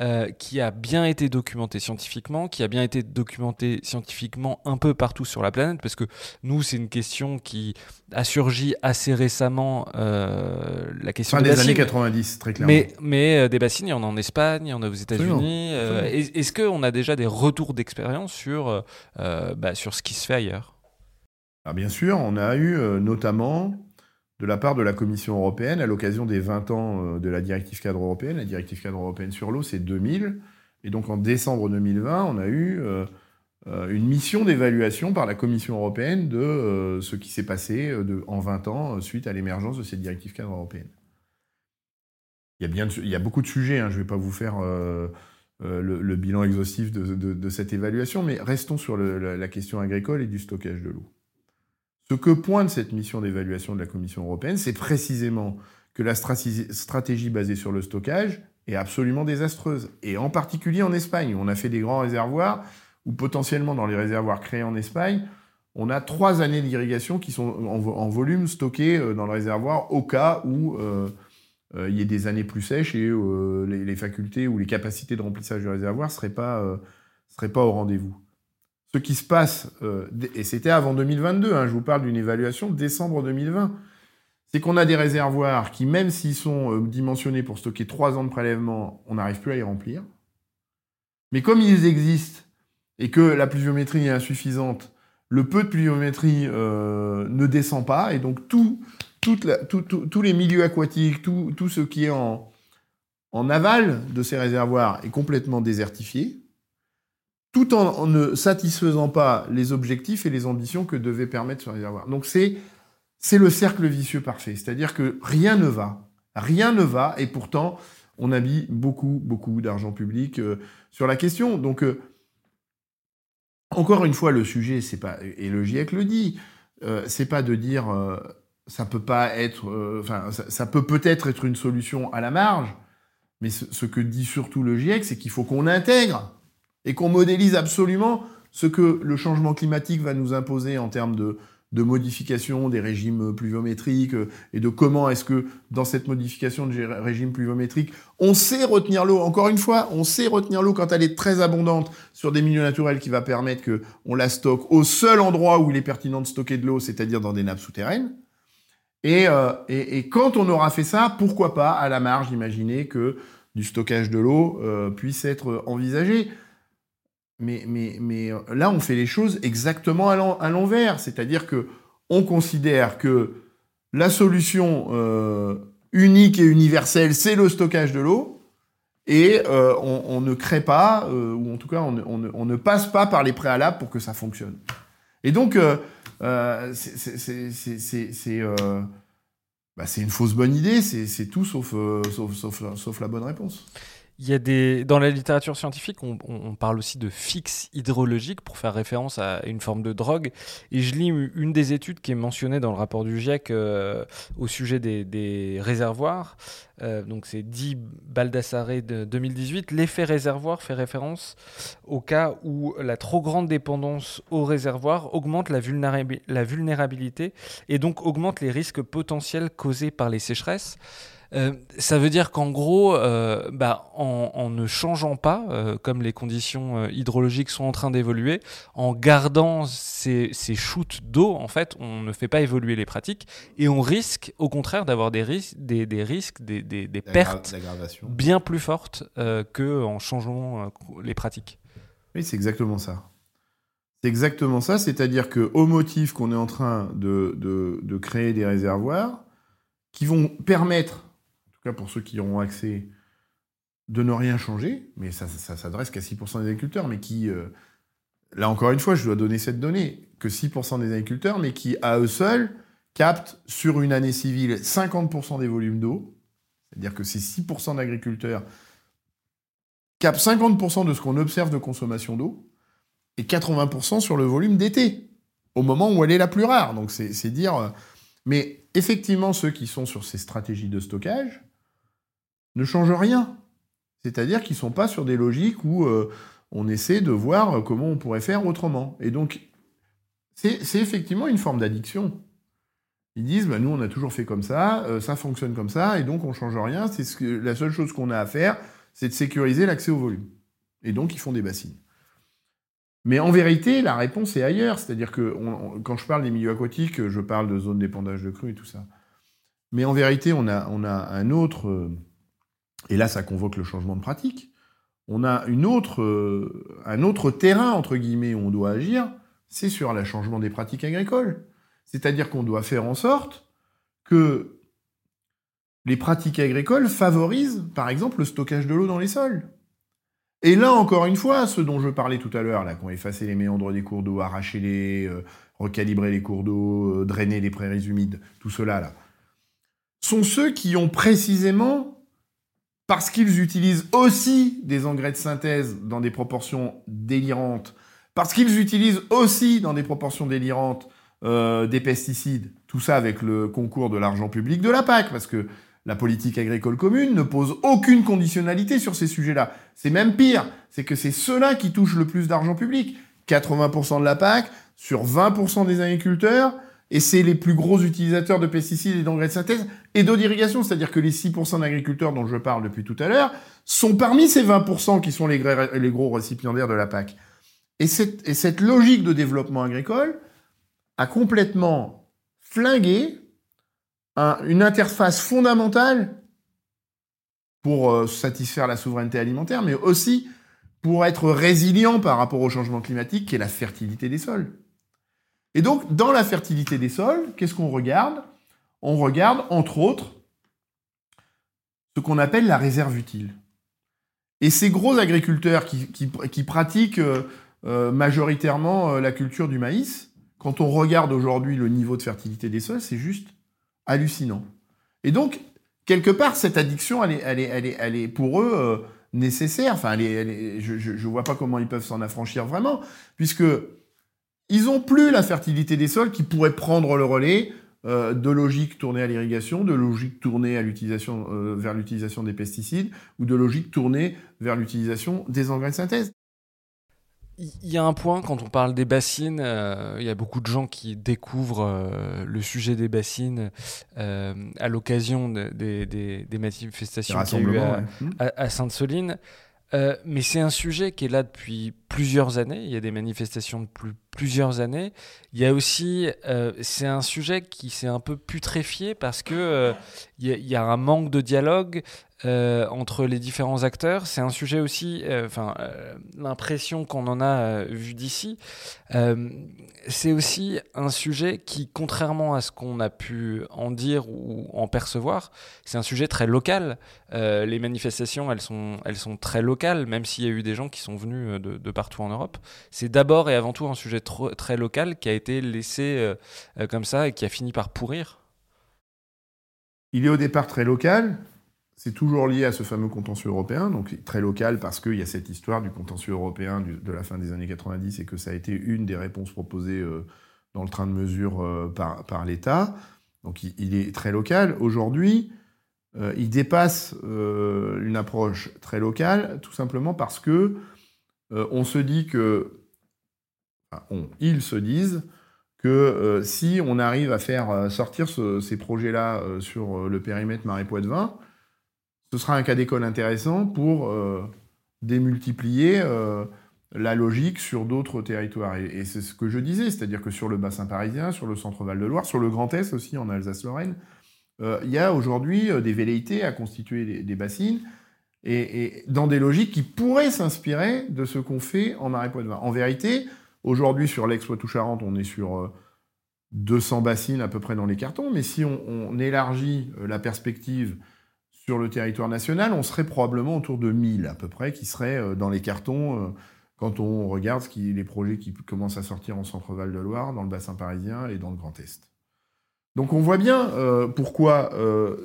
euh, qui a bien été documentée scientifiquement, qui a bien été documentée scientifiquement un peu partout sur la planète, parce que nous, c'est une question qui a surgi assez récemment, euh, la question des, années 90, très clairement. Mais, mais des bassines, il y en a en Espagne, il y en a aux États-Unis. Est-ce qu'on a déjà des retours d'expérience sur, euh, euh, bah, sur ce qui se fait ailleurs? Ah, Bien sûr, on a eu euh, notamment de la part de la Commission européenne, à l'occasion des 20 ans de la directive cadre européenne, la directive cadre européenne sur l'eau, c'est 2000. Et donc en décembre 2020, on a eu une mission d'évaluation par la Commission européenne de ce qui s'est passé en 20 ans suite à l'émergence de cette directive cadre européenne. Il y a, beaucoup de sujets, hein, je ne vais pas vous faire euh, le, bilan exhaustif de, cette évaluation, mais restons sur la, question agricole et du stockage de l'eau. Ce que pointe cette mission d'évaluation de la Commission européenne, c'est précisément que la stratégie basée sur le stockage est absolument désastreuse. Et en particulier en Espagne, où on a fait des grands réservoirs, ou potentiellement dans les réservoirs créés en Espagne, on a trois années d'irrigation qui sont en, volume stockés euh, dans le réservoir au cas où euh, euh, il y ait des années plus sèches et les, facultés ou les capacités de remplissage du réservoir ne seraient pas au rendez-vous. Ce qui se passe, et c'était avant 2022, hein, je vous parle d'une évaluation de décembre 2020, c'est qu'on a des réservoirs qui, même s'ils sont dimensionnés pour stocker trois ans de prélèvement, on n'arrive plus à y remplir. Mais comme ils existent et que la pluviométrie est insuffisante, le peu de pluviométrie ne descend pas, et donc tous les milieux aquatiques, tout, ce qui est en, aval de ces réservoirs est complètement désertifié, tout en, ne satisfaisant pas les objectifs et les ambitions que devait permettre ce réservoir. Donc c'est le cercle vicieux parfait, c'est-à-dire que rien ne va, rien ne va, et pourtant on a mis beaucoup, beaucoup d'argent public euh, sur la question. Donc euh, encore une fois, le sujet, c'est pas, et le GIEC le dit, euh, c'est pas de dire ça peut pas être, euh, enfin, ça, peut peut-être être une solution à la marge, mais ce, que dit surtout le GIEC, c'est qu'il faut qu'on intègre et qu'on modélise absolument ce que le changement climatique va nous imposer en termes de, de modification des régimes pluviométriques euh, et de comment est-ce que dans cette modification de régime pluviométrique, on sait retenir l'eau. Encore une fois, on sait retenir l'eau quand elle est très abondante sur des milieux naturels qui va permettre que on la stocke au seul endroit où il est pertinent de stocker de l'eau, c'est-à-dire dans des nappes souterraines. Euh, et, et, quand on aura fait ça, pourquoi pas, à la marge, imaginer que du stockage de l'eau euh, puisse être envisagé. Mais, euh, là, on fait les choses exactement à l'envers. C'est-à-dire que on considère que la solution unique et universelle, c'est le stockage de l'eau. Et on, ne crée pas, ou en tout cas, on, ne passe pas par les préalables pour que ça fonctionne. Et donc, euh, euh, c'est une fausse bonne idée, c'est tout euh, sauf la bonne réponse. Il y a des... Dans la littérature scientifique, on, parle aussi de fixe hydrologique pour faire référence à une forme de drogue. Et je lis une des études qui est mentionnée dans le rapport du GIEC euh, au sujet des, réservoirs. Euh, donc c'est dit Baldassare de 2018. L'effet réservoir fait référence au cas où la trop grande dépendance au réservoir augmente la vulnérabilité et donc augmente les risques potentiels causés par les sécheresses. Euh, ça veut dire qu'en gros, euh, bah, en, ne changeant pas, euh, comme les conditions hydrologiques sont en train d'évoluer, en gardant ces, ces shoots d'eau, en fait, on ne fait pas évoluer les pratiques et on risque, au contraire, d'avoir des, risques, des, des, risques, des, des, des pertes bien plus fortes qu'en changeant les pratiques. Oui, c'est exactement ça. C'est exactement ça, c'est-à-dire que au motif qu'on est en train de, de, de créer des réservoirs qui vont permettre tout cas pour ceux qui auront accès, de ne rien changer, mais ça, ça, s'adresse qu'à 6% des agriculteurs, mais qui, euh, là encore une fois, je dois donner cette donnée, que 6% des agriculteurs, mais qui, à eux seuls, captent sur une année civile 50% des volumes d'eau, c'est-à-dire que ces 6% d'agriculteurs capte 50% de ce qu'on observe de consommation d'eau et 80% sur le volume d'été, au moment où elle est la plus rare. Donc c'est dire... Euh, mais effectivement, ceux qui sont sur ces stratégies de stockage ne changent rien. C'est-à-dire qu'ils ne sont pas sur des logiques où euh, on essaie de voir comment on pourrait faire autrement. Et donc, c'est effectivement une forme d'addiction. Ils disent, bah, nous, on a toujours fait comme ça, euh, ça fonctionne comme ça, et donc on ne change rien. C'est la seule chose qu'on a à faire, c'est de sécuriser l'accès au volume. Et donc, ils font des bassines. Mais en vérité, la réponse est ailleurs. C'est-à-dire que quand je parle des milieux aquatiques, je parle de zones d'épandage de crues et tout ça. Mais en vérité, on a, un autre, euh, et là ça convoque le changement de pratique, on a une autre, euh, un autre terrain, entre guillemets, où on doit agir, c'est sur le changement des pratiques agricoles. C'est-à-dire qu'on doit faire en sorte que les pratiques agricoles favorisent, par exemple, le stockage de l'eau dans les sols. Et là, encore une fois, ce dont je parlais tout à l'heure, là, qu'on effacé les méandres des cours d'eau, arraché les, euh, recalibrer les cours d'eau, euh, drainer les prairies humides, tout cela, là, sont ceux qui ont précisément parce qu'ils utilisent aussi des engrais de synthèse dans des proportions délirantes, parce qu'ils utilisent aussi dans des proportions délirantes euh, des pesticides, tout ça avec le concours de l'argent public de la PAC, parce que la politique agricole commune ne pose aucune conditionnalité sur ces sujets-là. C'est même pire, c'est que c'est ceux-là qui touchent le plus d'argent public. 80% de la PAC sur 20% des agriculteurs, et c'est les plus gros utilisateurs de pesticides et d'engrais de synthèse et d'eau d'irrigation. C'est-à-dire que les 6% d'agriculteurs dont je parle depuis tout à l'heure sont parmi ces 20% qui sont les, gros récipiendaires de la PAC. Et cette, logique de développement agricole a complètement flingué une interface fondamentale pour euh, satisfaire la souveraineté alimentaire, mais aussi pour être résilient par rapport au changement climatique, qui est la fertilité des sols. Et donc, dans la fertilité des sols, qu'est-ce qu'on regarde? On regarde, entre autres, ce qu'on appelle la réserve utile. Et ces gros agriculteurs qui, pratiquent euh, euh, majoritairement euh, la culture du maïs, quand on regarde aujourd'hui le niveau de fertilité des sols, c'est juste hallucinant. Et donc, quelque part, cette addiction, elle est, elle est, pour eux nécessaire. Enfin, je ne vois pas comment ils peuvent s'en affranchir vraiment, puisque ils n'ont plus la fertilité des sols qui pourrait prendre le relais euh, de logique tournée à l'irrigation, de logique tournée à l'utilisation, euh, vers l'utilisation des pesticides ou de logique tournée vers l'utilisation des engrais de synthèse. Il y a un point, quand on parle des bassines, euh, il y a beaucoup de gens qui découvrent le sujet des bassines à l'occasion des, manifestations qu'il y a eu à, à Sainte-Soline. mais c'est un sujet qui est là depuis plusieurs années. Il y a des manifestations depuis plusieurs années. Il y a aussi, euh, c'est un sujet qui s'est un peu putréfié parce que euh, y a, un manque de dialogue euh, entre les différents acteurs. C'est un sujet aussi, enfin, l'impression qu'on en a vu d'ici, c'est aussi un sujet qui, contrairement à ce qu'on a pu en dire ou en percevoir, c'est un sujet très local. les manifestations, elles sont, elles sont très locales, même s'il y a eu des gens qui sont venus de partout en Europe. C'est d'abord et avant tout un sujet très local qui a été laissé euh, euh, comme ça et qui a fini par pourrir. Il est au départ très local. C'est toujours lié à ce fameux contentieux européen, donc très local parce qu'il y a cette histoire du contentieux européen de la fin des années 90 et que ça a été une des réponses proposées euh, dans le train de mesure par, l'État. Donc il, est très local. Aujourd'hui, il dépasse une approche très locale, tout simplement parce que on se dit que, ils se disent que euh, si on arrive à faire euh, sortir ces projets-là sur le périmètre Marais-Poitevin, ce sera un cas d'école intéressant pour démultiplier la logique sur d'autres territoires. Et, c'est ce que je disais, c'est-à-dire que sur le bassin parisien, sur le centre Val-de-Loire, sur le Grand Est aussi, en Alsace-Lorraine, il y a aujourd'hui des velléités à constituer des bassines et, dans des logiques qui pourraient s'inspirer de ce qu'on fait en marais poitevin. En vérité, aujourd'hui, sur l'ex-Poitou-Charentes, on est sur 200 euh, bassines à peu près dans les cartons, mais si on, élargit euh, la perspective sur le territoire national, on serait probablement autour de 1000 à peu près qui seraient euh, dans les cartons quand on regarde les projets qui commencent à sortir en Centre-Val de Loire, dans le bassin parisien et dans le Grand Est. Donc on voit bien pourquoi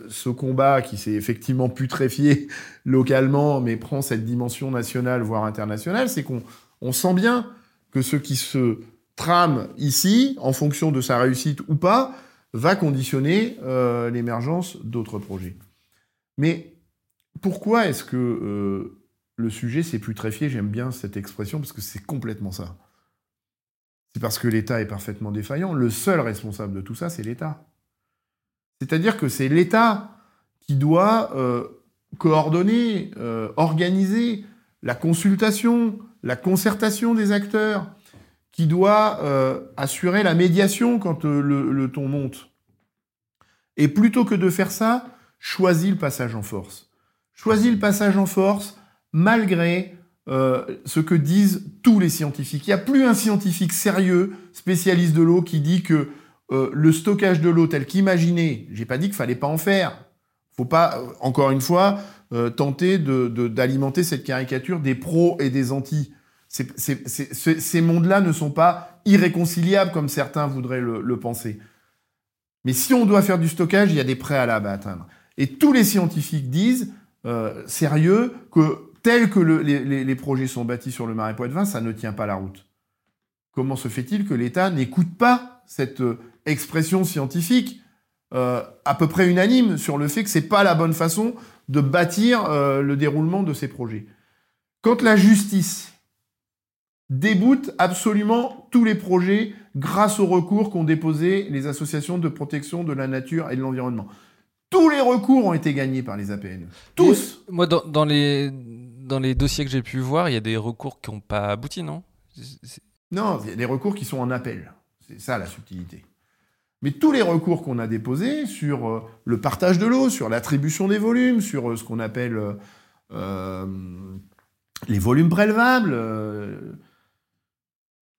ce combat qui s'est effectivement putréfié localement, mais prend cette dimension nationale, voire internationale, c'est qu'on on sent bien que ce qui se trame ici, en fonction de sa réussite ou pas, va conditionner euh, l'émergence d'autres projets. Mais pourquoi est-ce que le sujet s'est putréfié? J'aime bien cette expression parce que c'est complètement ça. C'est parce que l'État est parfaitement défaillant. Le seul responsable de tout ça, c'est l'État. C'est-à-dire que c'est l'État qui doit euh, coordonner, euh, organiser la consultation, la concertation des acteurs, qui doit euh, assurer la médiation quand le, le, ton monte. Et plutôt que de faire ça, choisit le passage en force. Choisit le passage en force malgré euh, ce que disent tous les scientifiques. Il n'y a plus un scientifique sérieux, spécialiste de l'eau, qui dit que euh, le stockage de l'eau tel qu'imaginé, j'ai pas dit qu'il fallait pas en faire. Faut pas, euh, encore une fois, tenter d'alimenter cette caricature des pros et des anti. ces mondes-là ne sont pas irréconciliables comme certains voudraient le, penser. Mais si on doit faire du stockage, il y a des préalables à atteindre. Et tous les scientifiques disent, sérieux, que tels que les, projets sont bâtis sur le marais Poitevin, ça ne tient pas la route. Comment se fait-il que l'État n'écoute pas cette euh, expression scientifique euh, à peu près unanime sur le fait que c'est pas la bonne façon de bâtir euh, le déroulement de ces projets Quand la justice déboute absolument tous les projets grâce aux recours qu'ont déposés les associations de protection de la nature et de l'environnement. Tous les recours ont été gagnés par les APN. Tous. moi, dans les dans les dossiers que j'ai pu voir, il y a des recours qui n'ont pas abouti, non? Non, il y a des recours qui sont en appel. C'est ça la subtilité. Mais tous les recours qu'on a déposés sur euh, le partage de l'eau, sur l'attribution des volumes, sur euh, ce qu'on appelle euh, les volumes prélevables,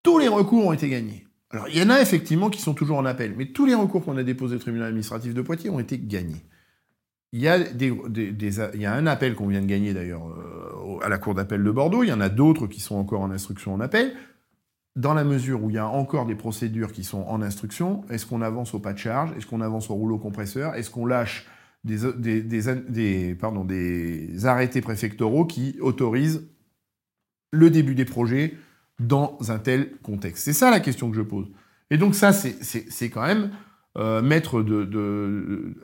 tous les recours ont été gagnés. Alors, il y en a effectivement qui sont toujours en appel, mais tous les recours qu'on a déposés au tribunal administratif de Poitiers ont été gagnés. Il y, a un appel qu'on vient de gagner d'ailleurs à la Cour d'appel de Bordeaux, il y en a d'autres qui sont encore en instruction en appel. Dans la mesure où il y a encore des procédures qui sont en instruction, est-ce qu'on avance au pas de charge Est-ce qu'on avance au rouleau compresseur Est-ce qu'on lâche des, arrêtés préfectoraux qui autorisent le début des projets dans un tel contexte? C'est ça la question que je pose. Et donc ça, c'est quand même euh, mettre de, de,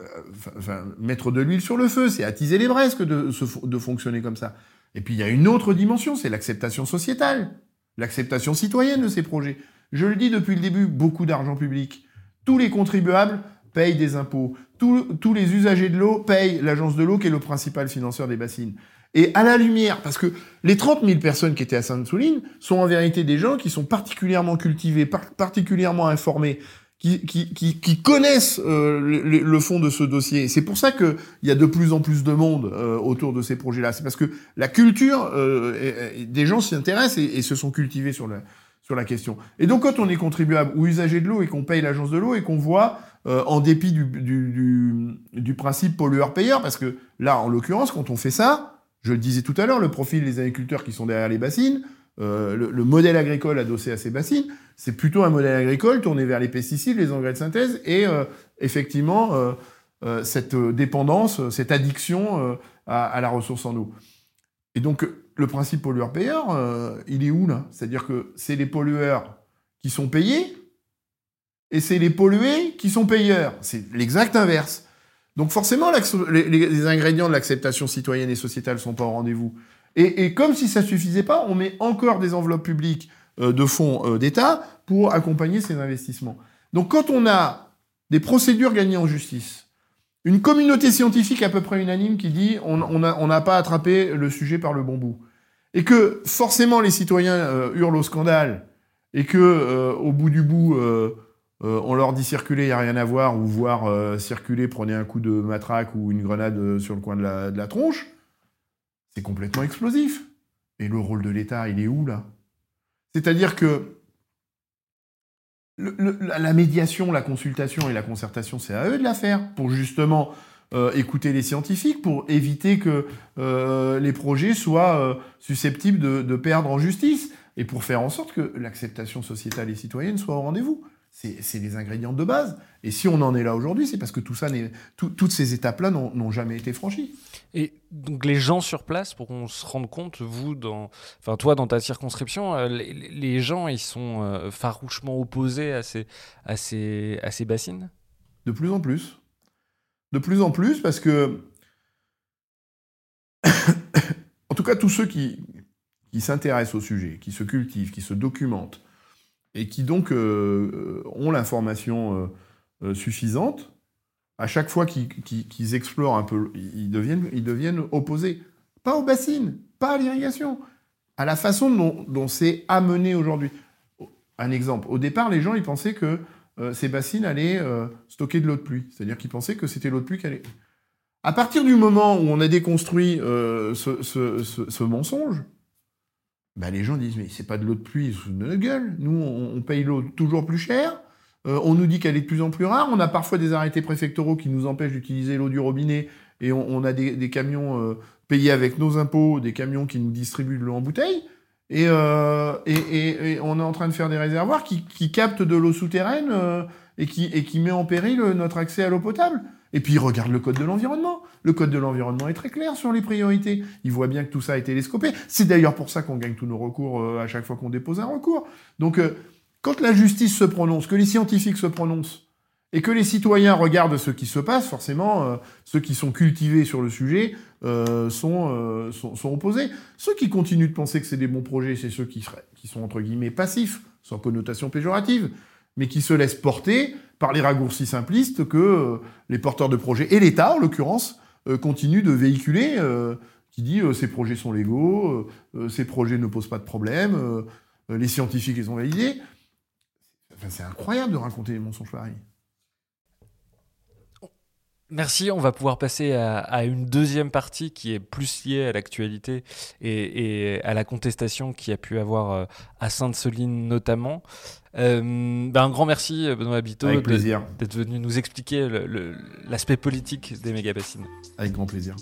enfin, mettre de l'huile sur le feu, c'est attiser les braises que de fonctionner comme ça. Et puis il y a une autre dimension, c'est l'acceptation sociétale, l'acceptation citoyenne de ces projets. Je le dis depuis le début, beaucoup d'argent public. Tous les contribuables payent des impôts. Tous, les usagers de l'eau payent l'agence de l'eau qui est le principal financeur des bassines. Et à la lumière, parce que les 30 000 personnes qui étaient à Sainte-Souline sont en vérité des gens qui sont particulièrement cultivés, particulièrement informés, qui, connaissent euh, le, fond de ce dossier. C'est pour ça qu'il y a de plus en plus de monde euh, autour de ces projets-là. C'est parce que la culture euh, des gens s'y intéressent et, se sont cultivés sur la, sur la question. Et donc quand on est contribuable ou usager de l'eau et qu'on paye l'agence de l'eau et qu'on voit, en dépit du, du, du principe pollueur-payeur, parce que là, en l'occurrence, quand on fait ça, je le disais tout à l'heure, le profil des agriculteurs qui sont derrière les bassines, euh, le, modèle agricole adossé à ces bassines, c'est plutôt un modèle agricole tourné vers les pesticides, les engrais de synthèse et euh, effectivement euh, cette dépendance, cette addiction à, la ressource en eau. Et donc le principe pollueur-payeur, il est où là? C'est-à-dire que c'est les pollueurs qui sont payés et c'est les pollués qui sont payeurs. C'est l'exact inverse. Donc forcément, les, ingrédients de l'acceptation citoyenne et sociétale sont pas au rendez-vous. Et, comme si ça suffisait pas, on met encore des enveloppes publiques euh, de fonds euh, d'État pour accompagner ces investissements. Donc quand on a des procédures gagnées en justice, une communauté scientifique à peu près unanime qui dit on n'a pas attrapé le sujet par le bon bout, et que forcément les citoyens euh, hurlent au scandale, et que au bout du bout on leur dit circuler, il n'y a rien à voir, ou voir circuler, prenez un coup de matraque ou une grenade sur le coin de la tronche, c'est complètement explosif. Et le rôle de l'État, il est où là? C'est-à-dire que la médiation, la consultation et la concertation, c'est à eux de la faire pour justement euh, écouter les scientifiques, pour éviter que euh, les projets soient euh, susceptibles de, de, perdre en justice et pour faire en sorte que l'acceptation sociétale et citoyenne soit au rendez-vous. C'est les ingrédients de base. Et si on en est là aujourd'hui, c'est parce que tout ça toutes ces étapes-là n'ont jamais été franchies. Et donc les gens sur place, pour qu'on se rende compte, vous, dans, enfin toi dans ta circonscription, euh, les, gens, ils sont euh, farouchement opposés à ces, à ces, à ces bassines? De plus en plus. De plus en plus, parce que, en tout cas, tous ceux qui, qui s'intéressent au sujet, qui se cultivent, qui se documentent, et qui donc euh, ont l'information euh, euh, suffisante, à chaque fois qu'ils explorent un peu, ils deviennent, opposés. Pas aux bassines, pas à l'irrigation, à la façon dont, c'est amené aujourd'hui. Un exemple, au départ, les gens ils pensaient que ces bassines allaient stocker de l'eau de pluie, c'est-à-dire qu'ils pensaient que c'était l'eau de pluie qui allait. À partir du moment où on a déconstruit ce mensonge, bah, les gens disent mais c'est pas de l'eau de pluie sous notre gueule. Nous on, paye l'eau toujours plus cher. Euh, on nous dit qu'elle est de plus en plus rare. On a parfois des arrêtés préfectoraux qui nous empêchent d'utiliser l'eau du robinet et on, a des, camions euh, payés avec nos impôts, des camions qui nous distribuent de l'eau en bouteille. Et, euh, et, on est en train de faire des réservoirs qui, captent de l'eau souterraine et, qui, et qui met en péril notre accès à l'eau potable. Et puis, regarde le code de l'environnement. Le code de l'environnement est très clair sur les priorités. Il voit bien que tout ça été télescopé. C'est d'ailleurs pour ça qu'on gagne tous nos recours euh, à chaque fois qu'on dépose un recours. Donc, euh, quand la justice se prononce, que les scientifiques se prononcent, et que les citoyens regardent ce qui se passe, forcément, euh, ceux qui sont cultivés sur le sujet sont, sont, opposés. Ceux qui continuent de penser que c'est des bons projets, c'est ceux qui, qui sont, entre guillemets, passifs, sans connotation péjorative, mais qui se laissent porter par les raccourcis simplistes que euh, les porteurs de projets, et l'État en l'occurrence, euh, continuent de véhiculer, euh, qui dit ces projets sont légaux, ces projets ne posent pas de problème, les scientifiques les ont validés. c'est incroyable de raconter les mensonges pareils. Merci, on va pouvoir passer à, une deuxième partie qui est plus liée à l'actualité et, à la contestation qui a pu avoir à Sainte-Soline notamment. Euh, ben, un grand merci Benoît Habito d'être venu nous expliquer l'aspect politique des méga bassines. Avec grand plaisir.